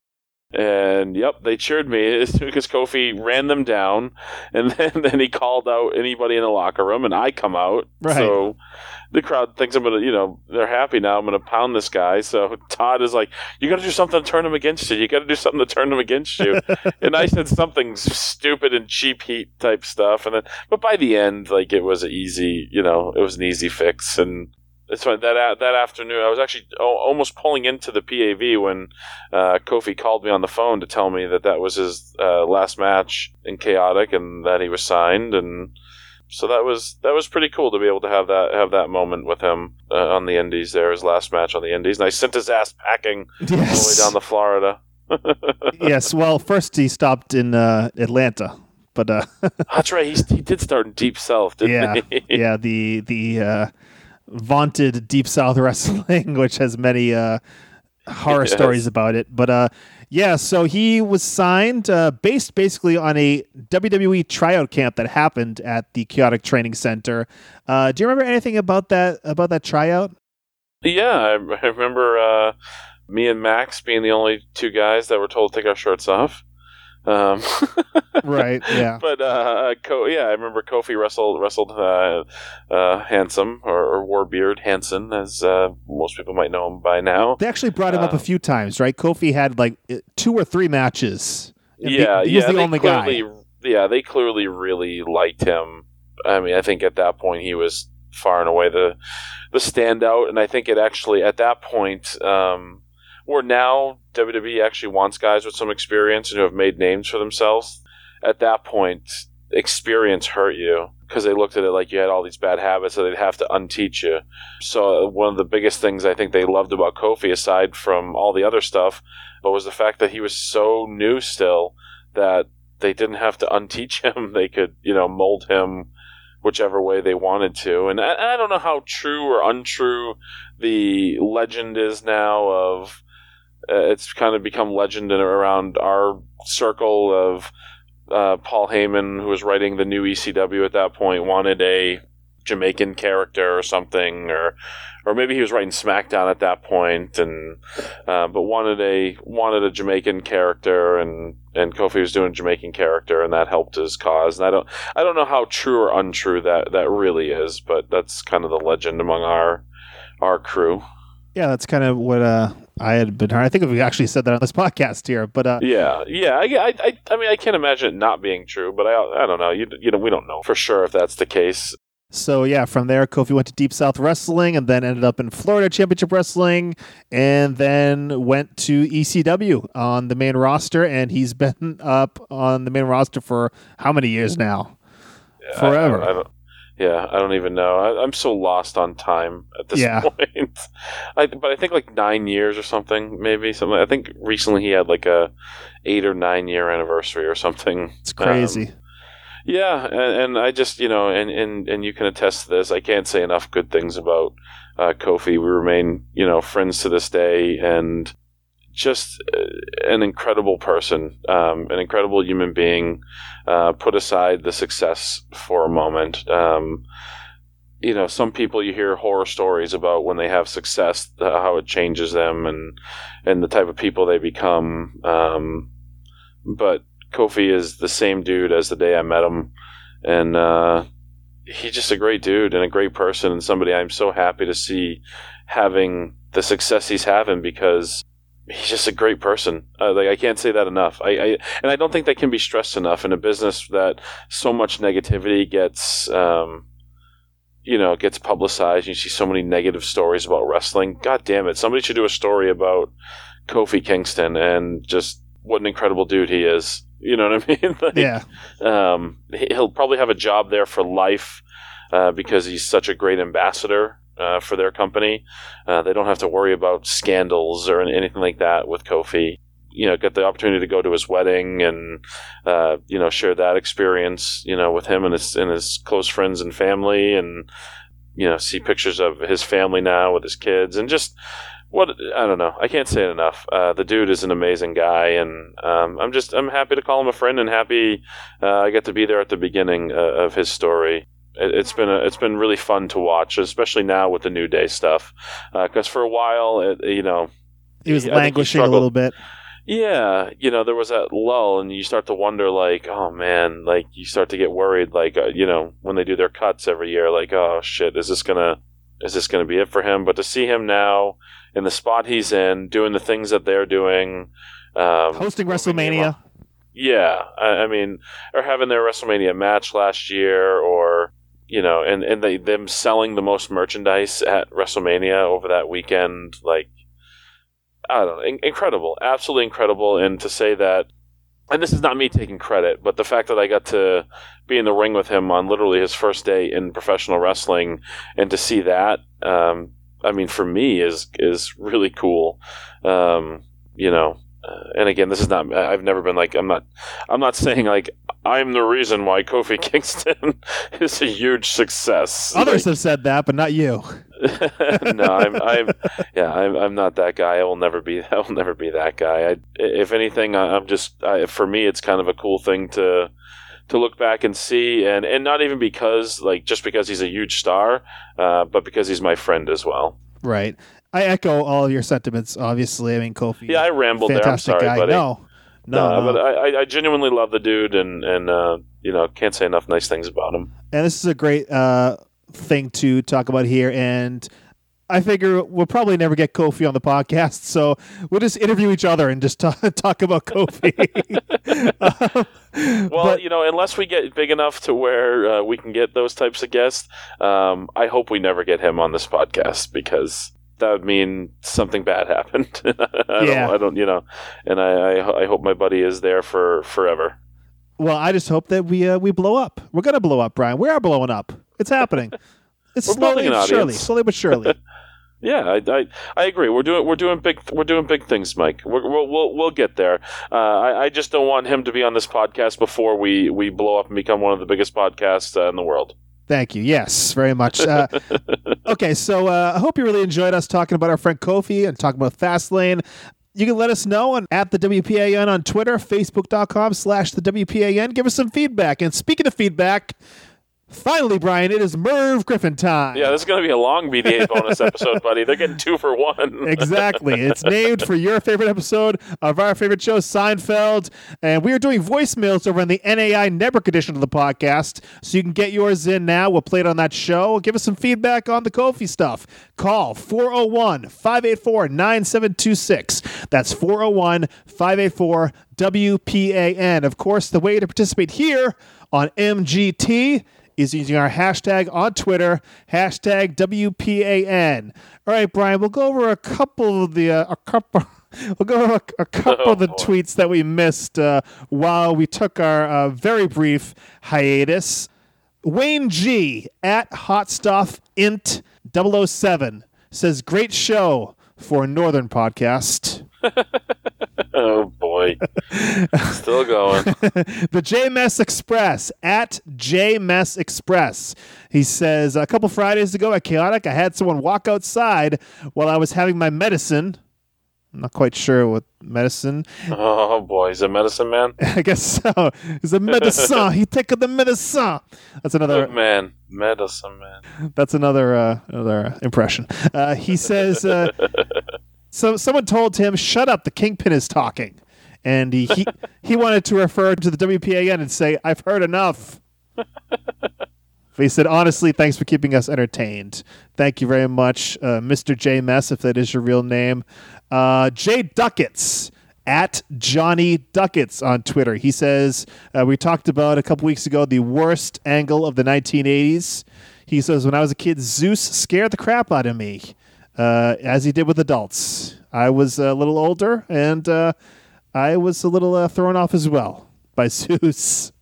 And yep, they cheered me because Kofi ran them down, and then, then he called out anybody in the locker room, and I come out. Right. So the crowd thinks I'm gonna, you know, they're happy now. I'm gonna pound this guy. So Todd is like, "You got to do something to turn him against you. You got to do something to turn him against you." and I said something stupid and cheap heat type stuff, and then, but by the end, like it was an easy, you know, it was an easy fix, and it's funny that that afternoon I was actually o- almost pulling into the PAV when uh, Kofi called me on the phone to tell me that that was his uh, last match in Chaotic and that he was signed, and so that was that was pretty cool to be able to have that have that moment with him uh, on the Indies there, his last match on the Indies, and I sent his ass packing all the way down to Florida. yes. Well, first he stopped in uh, Atlanta, but uh, That's right. He's, he did start in Deep South, didn't yeah, he? yeah, the the uh, vaunted Deep South wrestling, which has many uh, horror Yes. stories about it. But uh, yeah, so he was signed uh, based basically on a WWE tryout camp that happened at the Chaotic Training Center. Uh, do you remember anything about that about that tryout? Yeah, I, I remember uh, me and Max being the only two guys that were told to take our shirts off. Um, Right. Yeah. but uh, Ko- yeah, I remember Kofi wrestled wrestled uh, uh, Handsome or, or Warbeard Hanson, as uh, most people might know him by now. They actually brought him up a Uh, few times, right? Kofi had like two or three matches. And he- yeah, he was yeah, the only guy. Yeah, they clearly really liked him. I mean, I think at that point he was far and away the the standout, and I think it actually at that point, um, where now WWE actually wants guys with some experience and who have made names for themselves. At that point, experience hurt you because they looked at it like you had all these bad habits that they'd have to unteach you. So one of the biggest things I think they loved about Kofi, aside from all the other stuff, but was the fact that he was so new still that they didn't have to unteach him. They could, you know, mold him whichever way they wanted to. And I, I don't know how true or untrue the legend is now of uh, it's kind of become legend around our circle of uh, Paul Heyman, who was writing the new ECW at that point, wanted a Jamaican character or something, or or maybe he was writing SmackDown at that point, and uh, but wanted a wanted a Jamaican character, and and Kofi was doing a Jamaican character, and that helped his cause. And I don't I don't know how true or untrue that that really is, but that's kind of the legend among our our crew. Yeah, that's kind of what uh, I had been heard. I think we actually said that on this podcast here, but uh, yeah, yeah. I, I, I mean, I can't imagine it not being true, but I, I don't know. You, you know, we don't know for sure if that's the case. So yeah, from there, Kofi went to Deep South Wrestling, and then ended up in Florida Championship Wrestling, and then went to ECW on the main roster, and he's been up on the main roster for how many years now? Yeah, Forever. I, I don't, yeah, I don't even know. I, am so lost on time at this Yeah. point. I, but I think like nine years or something, maybe something. I think recently he had like a eight or nine year anniversary or something. It's crazy. Um, yeah, and, and I just you know, and, and and you can attest to this. I can't say enough good things about uh, Kofi. We remain you know friends to this day, and just uh, an incredible person, um, an incredible human being. Uh, put aside the success for a moment. Um, you know, some people you hear horror stories about when they have success, the, how it changes them, and and the type of people they become. Um, but Kofi is the same dude as the day I met him, and uh, he's just a great dude and a great person, and somebody I'm so happy to see having the success he's having because he's just a great person. Uh, like I can't say that enough. I, I, and I don't think that can be stressed enough in a business that so much negativity gets. Um, you know, gets publicized. You see so many negative stories about wrestling. God damn it! Somebody should do a story about Kofi Kingston and just what an incredible dude he is. You know what I mean? like, yeah, um, he- he'll probably have a job there for life uh, because he's such a great ambassador uh, for their company. Uh, they don't have to worry about scandals or anything like that with Kofi. You know, get the opportunity to go to his wedding and uh, you know share that experience. You know, with him and his and his close friends and family, and you know see pictures of his family now with his kids, and just what I don't know. I can't say it enough. Uh, the dude is an amazing guy, and um, I'm just I'm happy to call him a friend, and happy uh, I got to be there at the beginning uh, of his story. It, it's been a, it's been really fun to watch, especially now with the New Day stuff. Because for a while, it, you know, he was think he languishing a little bit. yeah, you know, there was that lull, and you start to wonder, like, oh man, like you start to get worried, like, uh, you know, when they do their cuts every year, like, oh shit, is this gonna, is this gonna be it for him? But to see him now in the spot he's in, doing the things that they're doing, um, Hosting WrestleMania. yeah, I, I mean, or having their WrestleMania match last year, or you know, and and they them selling the most merchandise at WrestleMania over that weekend, like I don't know, in- incredible, absolutely incredible. And to say that, and this is not me taking credit, but the fact that I got to be in the ring with him on literally his first day in professional wrestling, and to see that, um, I mean, for me is is really cool. Um, you know, uh, and again, this is not. I've never been like. I'm not. I'm not saying like I'm the reason why Kofi Kingston is a huge success. Others have said that, but not you. No, I'm. I'm. Yeah, I'm. I'm not that guy. I will never be. I will never be that guy. I, if anything, I- I'm just. I, for me, it's kind of a cool thing to to look back and see, and and not even because like just because he's a huge star, uh, but because he's my friend as well. Right. I echo all of your sentiments. Obviously, I mean Kofi. Yeah, I rambled there. I'm fantastic sorry, guy. buddy. No, no, No, no. but I, I- I genuinely love the dude, and and uh, you know can't say enough nice things about him. and this is a great uh, thing to talk about here. And I figure we'll probably never get Kofi on the podcast, so we'll just interview each other and just talk, talk about Kofi. Um, Well, but- you know, unless we get big enough to where uh, we can get those types of guests, um, I hope we never get him on this podcast because that would mean something bad happened. I don't, Yeah. I don't, you know, and I, I, I hope my buddy is there for forever. well, I just hope that we uh, we blow up. We're gonna blow up, Brian. We are blowing up. It's happening. It's We're slowly but surely, slowly but surely. Yeah, I, I, I agree. We're doing we're doing big we're doing big things, Mike. We're, we'll we'll we'll get there. Uh, I, I just don't want him to be on this podcast before we we blow up and become one of the biggest podcasts uh, in the world. Thank you. Yes, very much. Uh, okay, so uh, I hope you really enjoyed us talking about our friend Kofi and talking about Fastlane. You can let us know on at the WPAN on Twitter, Facebook.com slash the WPAN. Give us some feedback. And speaking of feedback, Finally, Brian, it is Merv Griffin time. Yeah, this is going to be a long BDA bonus episode, buddy. They're getting two for one. exactly. It's named for your favorite episode of our favorite show, Seinfeld. And we are doing voicemails over on the NAI Network edition of the podcast. So you can get yours in now. We'll play it on that show. Give us some feedback on the Kofi stuff. Call 401 584 9726. That's 401 584 WPAN. Of course, the way to participate here on MGT is using our hashtag on Twitter, hashtag WPAN. All right, Brian, we'll go over a couple of the uh, a couple. We'll go over a, a couple Oh, of the boy. tweets that we missed uh, while we took our uh, very brief hiatus. Wayne G at Hot Stuff Int 007 says, "Great show for a Northern podcast." Oh boy, still going. the JMS Express at JMS Express. He says a couple Fridays ago at Chaotic, I had someone walk outside while I was having my medicine. I'm not quite sure what medicine. Oh boy, he's a medicine man. I guess so. He's a medicine. he take the medicine. That's another. Good man, medicine man. That's another uh, another impression. Uh, he says, uh, so someone told him, "Shut up, the kingpin is talking," and he he, he wanted to refer to the WPAN and say, "I've heard enough." But he said, "Honestly, thanks for keeping us entertained. Thank you very much, uh, Mr. J Mess, if that is your real name." Uh, Jay Duckets at Johnny Duckets on Twitter. He says, uh, We talked about a couple weeks ago the worst angle of the 1980s. He says, When I was a kid, Zeus scared the crap out of me, uh, as he did with adults. I was a little older and uh, I was a little uh, thrown off as well by Zeus.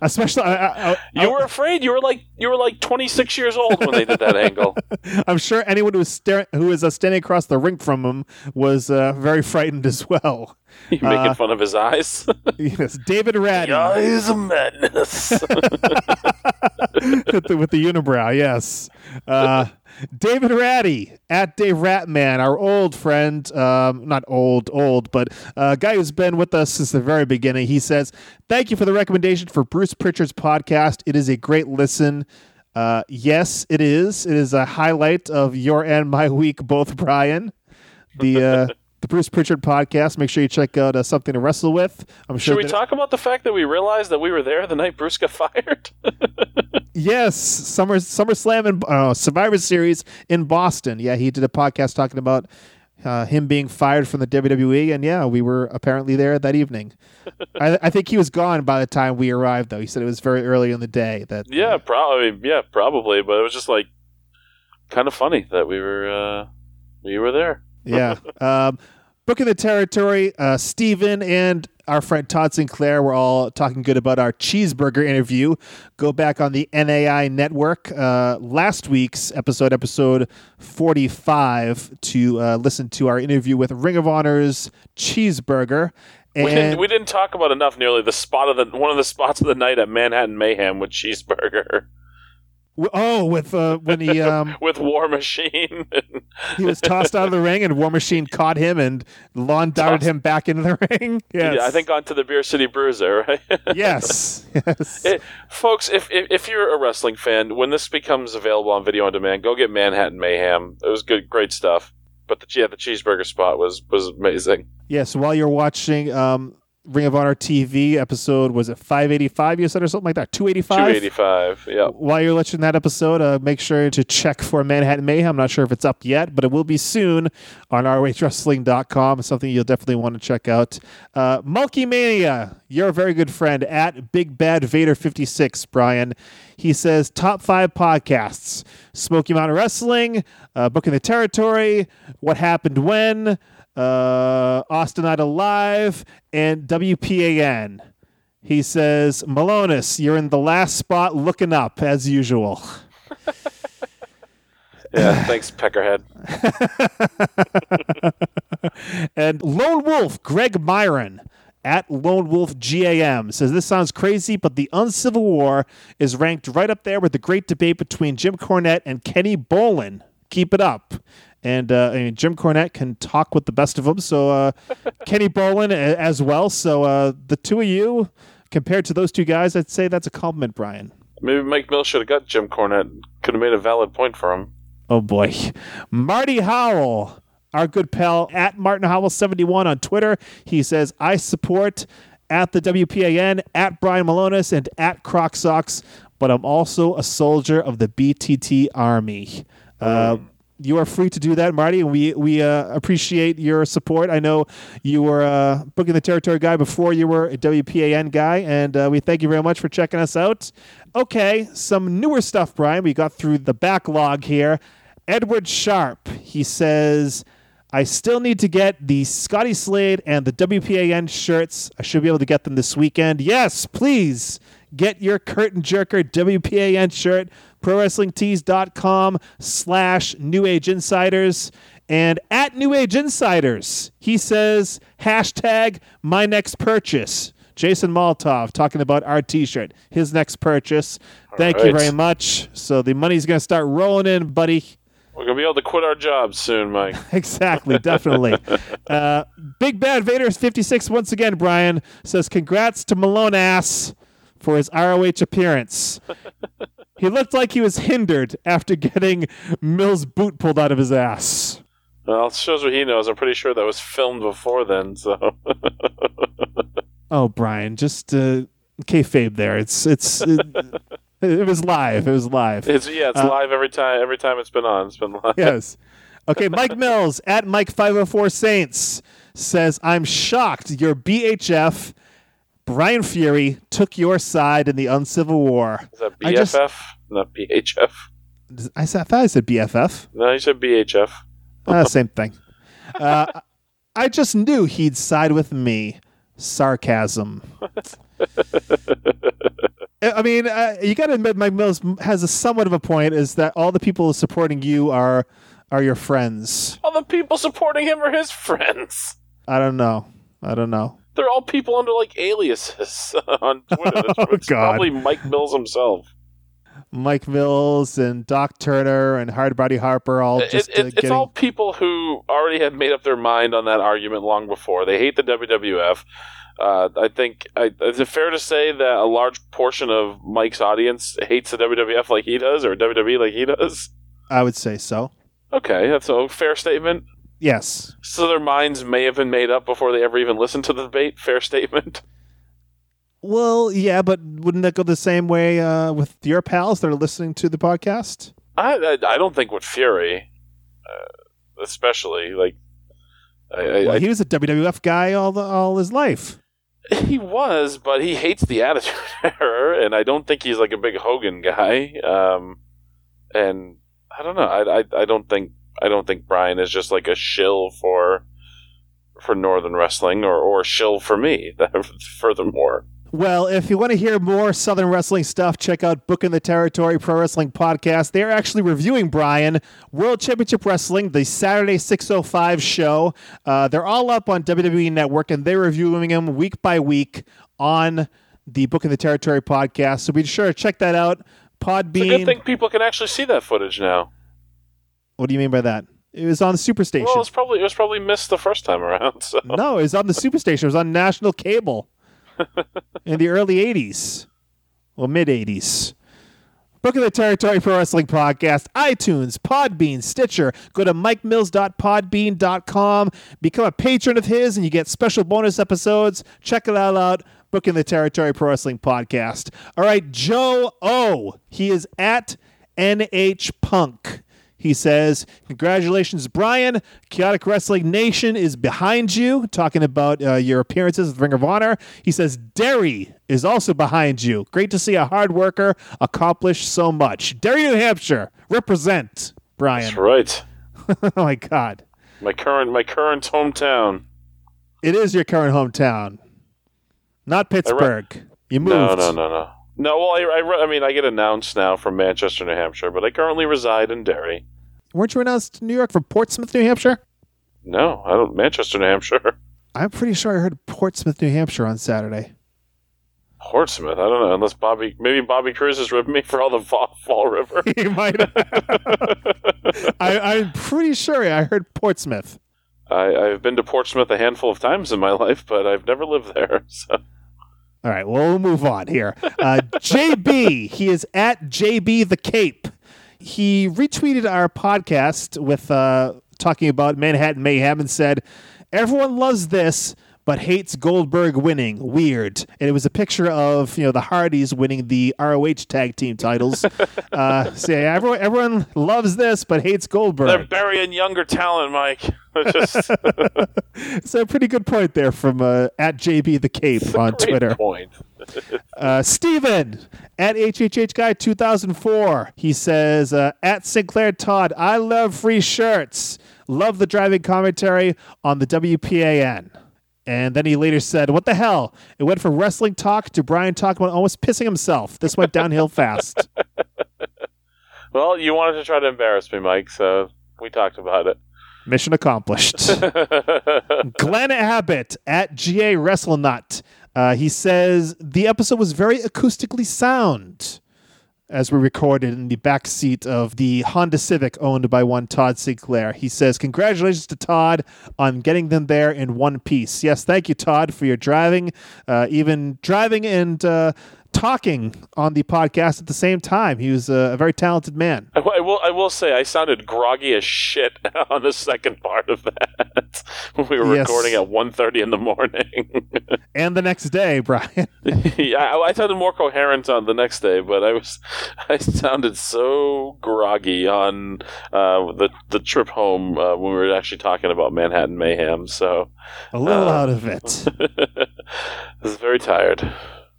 Especially, I, I, I, You were afraid. You were like you were like 26 years old when they did that angle. I'm sure anyone who was staring, who was uh, standing across the rink from him was uh, very frightened as well. You making fun of his eyes. yes, David Raddy. Eyes of madness. with, the, with the unibrow, yes. Uh, David Ratty at Dave Ratman, our old friend, um, not old, old, but a guy who's been with us since the very beginning. He says, Thank you for the recommendation for Bruce Prichard's podcast. It is a great listen. Uh, yes, it is. It is a highlight of your and my week, both, Brian. The. Uh, the Bruce Prichard podcast. Make sure you check out uh, something to wrestle with. I'm sure. Should we that- talk about the fact that we realized that we were there the night Bruce got fired? Yes, Summer SummerSlam and uh, Survivor Series in Boston. Yeah, he did a podcast talking about uh, him being fired from the WWE, and yeah, we were apparently there that evening. I, I think he was gone by the time we arrived, though. He said it was very early in the day. That yeah, probably. Yeah, probably. But it was just like kind of funny that we were uh, we were there. Yeah. Um, booking the territory, uh, Steven and our friend Todd Sinclair were all talking good about our cheeseburger interview. Go back on the NAI network, uh, last week's episode, episode 45, to uh, listen to our interview with Ring of Honor's Cheeseburger. And We didn't, we didn't talk about enough. Nearly the spot of the one of the spots of the night at Manhattan Mayhem with Cheeseburger oh, with uh, when he um, with War Machine. he was tossed out of the ring and War Machine caught him and lawn darted him back into the ring. Yes. Yeah, I think onto the Beer City Bruiser, right? yes. Yes. It- folks, if, if if you're a wrestling fan, when this becomes available on video on demand, go get Manhattan Mayhem. It was good, great stuff. But the yeah, the cheeseburger spot was was amazing. Yeah, so while you're watching um, Ring of Honor TV episode, was it 585 you said or something like that? 285? Two eighty five. Yeah. While you're watching that episode, uh, make sure to check for Manhattan Mayhem. I'm not sure if it's up yet, but it will be soon on ROHWrestling.com. Something you'll definitely want to check out. Uh, Mulky Mania, you're a very good friend at Big Bad Vader 56, Brian. He says top five podcasts Smoky Mountain Wrestling, uh, Booking the Territory, What Happened When, uh, Austin Idol Live, and WPAN. He says, Milonas, you're in the last spot looking up as usual. Yeah. Thanks, Peckerhead. And Lone Wolf, Greg Myron at Lone Wolf GAM says, This sounds crazy, but the Uncivil War is ranked right up there with the great debate between Jim Cornette and Kenny Bolin. Keep it up. And uh, I mean, Jim Cornette can talk with the best of them. So uh, Kenny Bolin a- as well. So uh, the two of you, compared to those two guys, I'd say that's a compliment, Brian. Maybe Mike Mills should have got Jim Cornette. Could have made a valid point for him. Oh boy. Marty Howell, our good pal at Martin Howell71 on Twitter. He says, I support at the WPAN, at Brian Milonas, and at Croc Socks, but I'm also a soldier of the BTT Army. Uh, you are free to do that, Marty, we we uh, appreciate your support. I know you were uh, booking the territory guy before you were a WPAN guy, and uh, we thank you very much for checking us out. Okay, some newer stuff, Brian. We got through the backlog here. Edward Sharp, he says, I still need to get the Scotty Slade and the WPAN shirts. I should be able to get them this weekend. Yes, please get your curtain jerker WPAN shirt. ProWrestlingTees.com slash New Age Insiders. And at New Age Insiders, he says, hashtag my next purchase. Jason Molotov talking about our t shirt, his next purchase. Thank you very much. So the money's going to start rolling in, buddy. We're gonna be able to quit our jobs soon, Mike. exactly, definitely. uh, Big Bad Vader 56 once again, Brian says, Congrats to Malone Ass for his ROH appearance. he looked like he was hindered after getting Mill's boot pulled out of his ass. Well, it shows what he knows. I'm pretty sure that was filmed before then. So Oh, Brian, just uh, kayfabe there. It's it's it, it was live. It was live. it's yeah, it's Uh, live every time. Every time it's been on, it's been live. yes. Okay, Mike Mills at Mike five hundred four Saints says, "I'm shocked your BHF Brian Fury took your side in the uncivil war." Is that I just- BFF? Not BHF. I thought I said BFF. No, you said BHF. Uh, same thing. Uh, I just knew he'd side with me. Sarcasm. I mean, uh, you got to admit, Mike Mills has a somewhat of a point. Is that all the people supporting you are are your friends? All the people supporting him are his friends. I don't know. I don't know. They're all people under like aliases on Twitter. It's, Oh, it's God. probably Mike Mills himself. Mike Mills and Doc Turner and Hardbody Harper all just it- uh, it's all people who already had made up their mind on that argument long before. They hate the WWF. Uh, I think I, is it fair to say that a large portion of Mike's audience hates the WWF like he does, or WWE like he does? I would say so. Okay, that's a fair statement. Yes. So their minds may have been made up before they ever even listened to the debate. Fair statement. Well, yeah, but wouldn't that go the same way uh, with your pals that are listening to the podcast? I I, I don't think with Fury, uh, especially like I, Well, I, he was a WWF guy all the, all his life. He was, but he hates the Attitude Era, and I don't think he's like a big Hogan guy. Um, and I don't know. I, I I don't think I don't think Brian is just like a shill for for Northern Wrestling or or shill for me. Furthermore. Well, if you want to hear more Southern Wrestling stuff, check out Booking the Territory Pro Wrestling Podcast. They're actually reviewing Brian World Championship Wrestling, the Saturday 605 show. Uh, they're all up on WWE Network, and they're reviewing them week by week on the Booking the Territory podcast. So be sure to check that out. Podbean. It's a good thing people can actually see that footage now. What do you mean by that? It was on the Superstation. Well, it's probably it was probably missed the first time around. So No, it was on the Superstation. It was on national cable in the early 80s. Well, mid 80s. Book of the Territory Pro Wrestling Podcast, iTunes, Podbean, Stitcher. Go to mikemills.podbean.com. Become a patron of his, and you get special bonus episodes. Check it all out. Booking the Territory Pro Wrestling Podcast. All right, Joe O. He is at NH Punk. He says, Congratulations, Brian. Chaotic Wrestling Nation is behind you, talking about uh, your appearances with Ring of Honor. He says, Derry is also behind you. Great to see a hard worker accomplish so much. Derry, New Hampshire, represent, Brian. that's right. oh, my God. My current my current hometown. It is your current hometown, not Pittsburgh. You moved. No, no, no, no. No, well, I, I, I mean, I get announced now from Manchester, New Hampshire, but I currently reside in Derry. Weren't you announced to New York from Portsmouth, New Hampshire? No, I don't. Manchester, New Hampshire. I'm pretty sure I heard Portsmouth, New Hampshire on Saturday. Portsmouth. I don't know. Unless Bobby, maybe Bobby Cruz is ripping me for all the Fall, Fall River. he might. I, I'm pretty sure I heard Portsmouth. I, I've been to Portsmouth a handful of times in my life, but I've never lived there. So. All right, well, we'll move on here. Uh, JB, he is at JB the Cape. He retweeted our podcast with uh, talking about Manhattan Mayhem and said, "Everyone loves this." But hates Goldberg winning. Weird. And it was a picture of you know the Hardys winning the ROH tag team titles. uh, so yeah, everyone everyone loves this, but hates Goldberg. They're burying younger talent, Mike. Just It's a pretty good point there from uh, at JB the Cape on Twitter. Point. Uh, Steven at HHH Guy 2004. He says, uh, at Sinclair Todd, I love free shirts. Love the driving commentary on the WPAN. And then he later said, What the hell? It went from wrestling talk to Brian talking about almost pissing himself. This went downhill fast. Well, you wanted to try to embarrass me, Mike, so we talked about it. Mission accomplished. Glenn Abbott at GA WrestleNut. Uh, he says the episode was very acoustically sound as we recorded in the back seat of the Honda Civic owned by one Todd Sinclair. He says, Congratulations to Todd on getting them there in one piece. Yes, thank you, Todd, for your driving, uh, even driving and uh, talking on the podcast at the same time. He was uh, a very talented man. I, I will. I will say, I sounded groggy as shit on the second part of that when we were Yes. recording at 1.30 in the morning. And the next day, Brian. yeah, I, I sounded more coherent on the next day, but I was, I sounded so groggy on uh, the the trip home uh, when we were actually talking about Manhattan Mayhem. So A little Uh, out of it. I was very tired.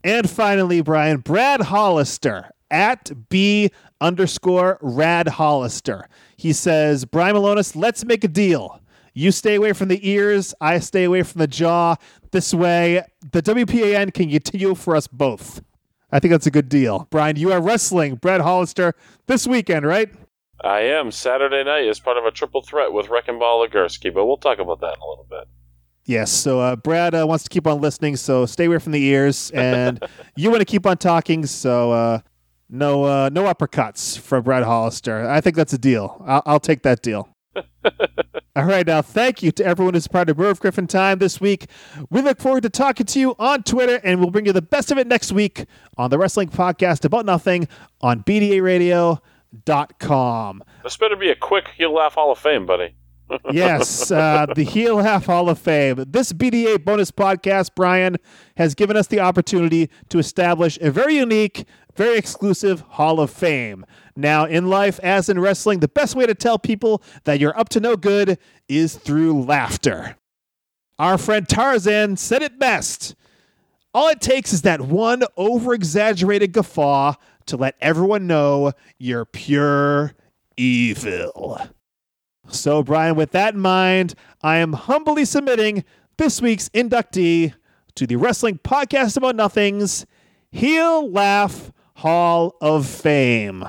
And finally, Brian, Brad Hollister at B underscore Rad Hollister. He says, Brian Milonas, let's make a deal. You stay away from the ears, I stay away from the jaw. This way, the WPAN can continue for us both. I think that's a good deal. Brian, you are wrestling Brad Hollister this weekend, right? I am Saturday night as part of a triple threat with Wrecking Ball Legursky, but we'll talk about that in a little bit. Yes. So uh, Brad uh, wants to keep on listening, so stay away from the ears, and you want to keep on talking. So uh, no, uh, no uppercuts from Brad Hollister. I think that's a deal. I'll, I'll take that deal. All right, now thank you to everyone who's part of Merv Griffin Time this week. We look forward to talking to you on Twitter, and we'll bring you the best of it next week on the Wrestling Podcast About Nothing on BDARadio.com. This better be a quick heel laugh Hall of Fame, buddy. Yes, uh, the Heel Half Hall of Fame. This BDA bonus podcast, Brian, has given us the opportunity to establish a very unique, very exclusive Hall of Fame. Now, in life, as in wrestling, the best way to tell people that you're up to no good is through laughter. Our friend Tarzan said it best. All it takes is that one over exaggerated guffaw to let everyone know you're pure evil. So, Brian, with that in mind, I am humbly submitting this week's inductee to the Wrestling Podcast About Nothing's Heel Laugh Hall of Fame.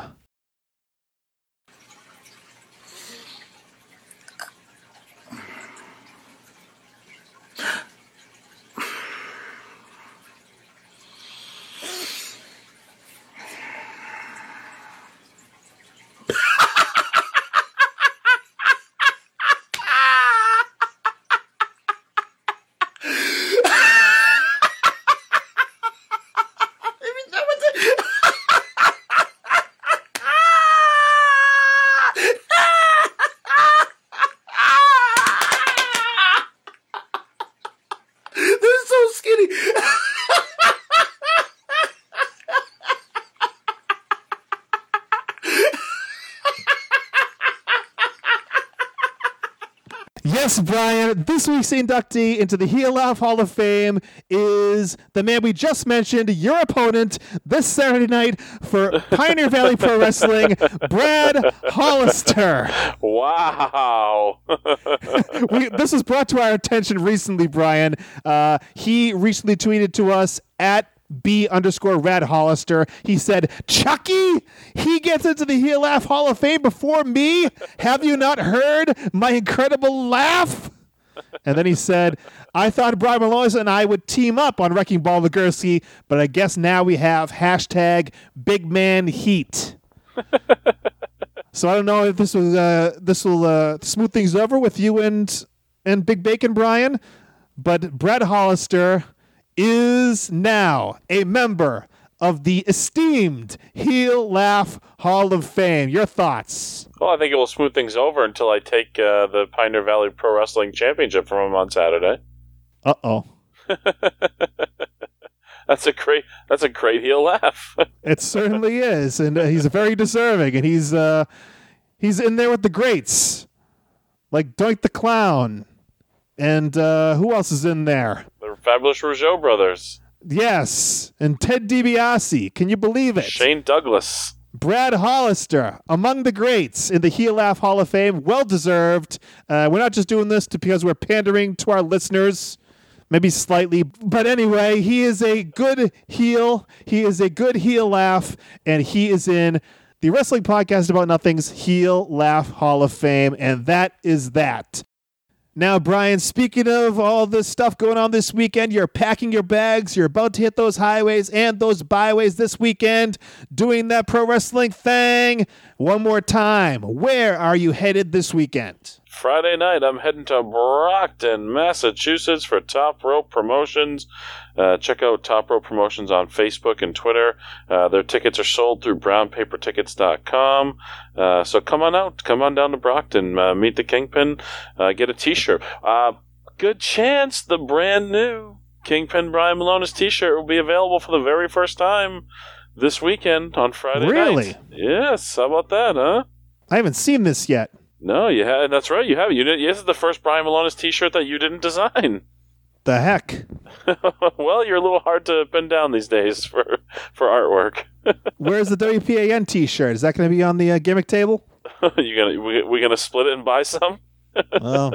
This week's inductee into the Heel Laugh Hall of Fame is the man we just mentioned, your opponent this Saturday night for Pioneer Valley Pro Wrestling, Brad Hollister. Wow. we, this was brought to our attention recently, Brian. Uh, he recently tweeted to us at B underscore Rad Hollister. He said, Chucky, he gets into the Heel Laugh Hall of Fame before me. Have you not heard my incredible laugh? And then he said, I thought Brian Milonas and I would team up on Wrecking Ball Legursky, but I guess now we have hashtag Big Man Heat. so I don't know if this will uh, this will uh, smooth things over with you and and Big Bacon Brian, but Brett Hollister is now a member of the esteemed Heel Laugh Hall of Fame. Your thoughts? Well, I think it will smooth things over until I take uh, the Pioneer Valley Pro Wrestling Championship from him on Saturday. Uh oh. That's a great. That's a great heel laugh. It certainly is, and uh, he's very deserving, and he's uh, he's in there with the greats, like Doink the Clown, and uh, who else is in there? the fabulous Rougeau brothers, Yes, and Ted DiBiase. Can you believe it? Shane Douglas. Brad Hollister, among the greats in the Heel Laugh Hall of Fame, well deserved. Uh, we're not just doing this to, because we're pandering to our listeners, maybe slightly, but anyway, he is a good heel. He is a good heel laugh, and he is in the Wrestling Podcast About Nothing's Heel Laugh Hall of Fame, and that is that. Now, Brian, speaking of all this stuff going on this weekend, you're packing your bags, you're about to hit those highways and those byways this weekend, doing that pro wrestling thing. One more time, where are you headed this weekend? Friday night, I'm heading to Brockton, Massachusetts for Top Rope Promotions. Uh, check out Top Rope Promotions on Facebook and Twitter. Uh, their tickets are sold through brownpapertickets.com. Uh, so come on out, come on down to Brockton, uh, meet the Kingpin, uh, get a T-shirt. Uh, good chance the brand new Kingpin Brian Milonas T-shirt will be available for the very first time this weekend on Friday Really? night. Yes, how about that, huh? I haven't seen this yet. No, you have. That's right. You have. You didn't. This is the first Brian Milonas T-shirt that you didn't design. The heck? well, you're a little hard to pin down these days for for artwork. Where's the WPAN t shirt? Is that going to be on the uh, gimmick table? you gonna we, we gonna split it and buy some? Well,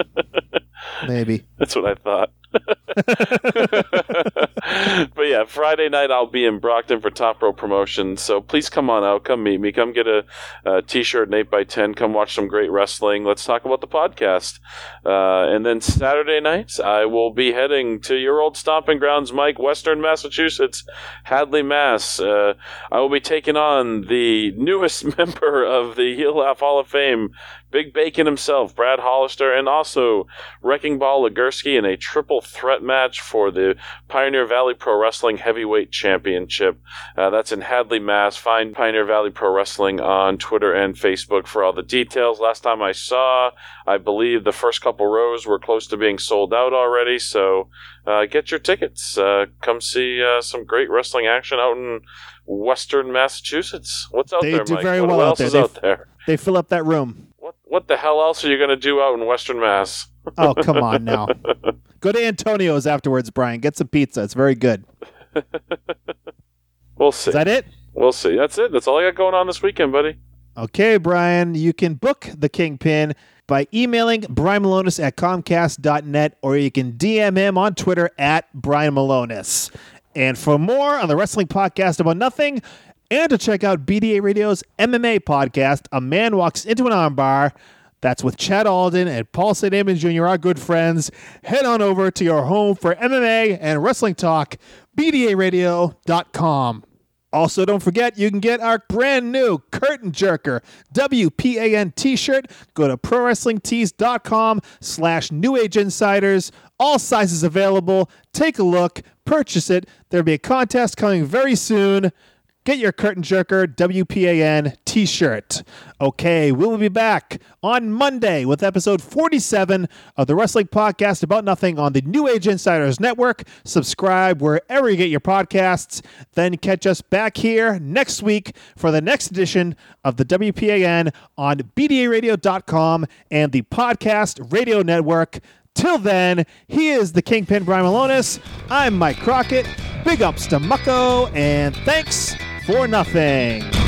maybe. That's what I thought. but yeah, Friday night I'll be in Brockton for Top Rope Promotion. So please come on out, come meet me, come get a t-shirt, an eight x ten, come watch some great wrestling. Let's talk about the podcast. Uh, and then Saturday night I will be heading to your old stomping grounds, Mike, Western Massachusetts, Hadley, Mass. Uh, I will be taking on the newest member of the Heel Laugh Hall of Fame, Big Bacon himself, Brad Hollister, and also Wrecking Ball Legursky in a triple threat match for the Pioneer Valley Pro Wrestling Heavyweight Championship. Uh, that's in Hadley, Mass. Find Pioneer Valley Pro Wrestling on Twitter and Facebook for all the details. Last time I saw, I believe the first couple rows were close to being sold out already, so uh, get your tickets. Uh, come see uh, some great wrestling action out in Western Massachusetts. What's out They there, do Mike? very what well out else there. is They- out there? They fill up that room. What what the hell else are you going to do out in Western Mass? Oh, come on now. Go to Antonio's afterwards, Brian. Get some pizza. It's very good. We'll see. Is that it? we'll see. That's it. That's all I got going on this weekend, buddy. Okay, Brian, you can book the Kingpin by emailing Brian Milonas at Comcast.net or you can DM him on Twitter at Brian Milonas. And for more on the Wrestling Podcast About Nothing, and to check out BDA Radio's MMA podcast, A Man Walks Into an Armbar, that's with Chad Alden and Paul St. Amon Jr., our good friends. Head on over to your home for MMA and wrestling talk, BDARadio.com. Also, don't forget you can get our brand new Curtain Jerker WPAN t-shirt. Go to ProWrestlingTees.com slash New Age Insiders. All sizes available. Take a look. Purchase it. There'll be a contest coming very soon. Get your Curtain Jerker WPAN t shirt. Okay, we will be back on Monday with episode 47 of the Wrestling Podcast About Nothing on the New Age Insiders Network. Subscribe wherever you get your podcasts. Then catch us back here next week for the next edition of the WPAN on BDARadio.com and the Podcast Radio Network. Till then, he is the Kingpin Brian Milonas. I'm Mike Crockett. Big ups to Mucko, and thanks for nothing.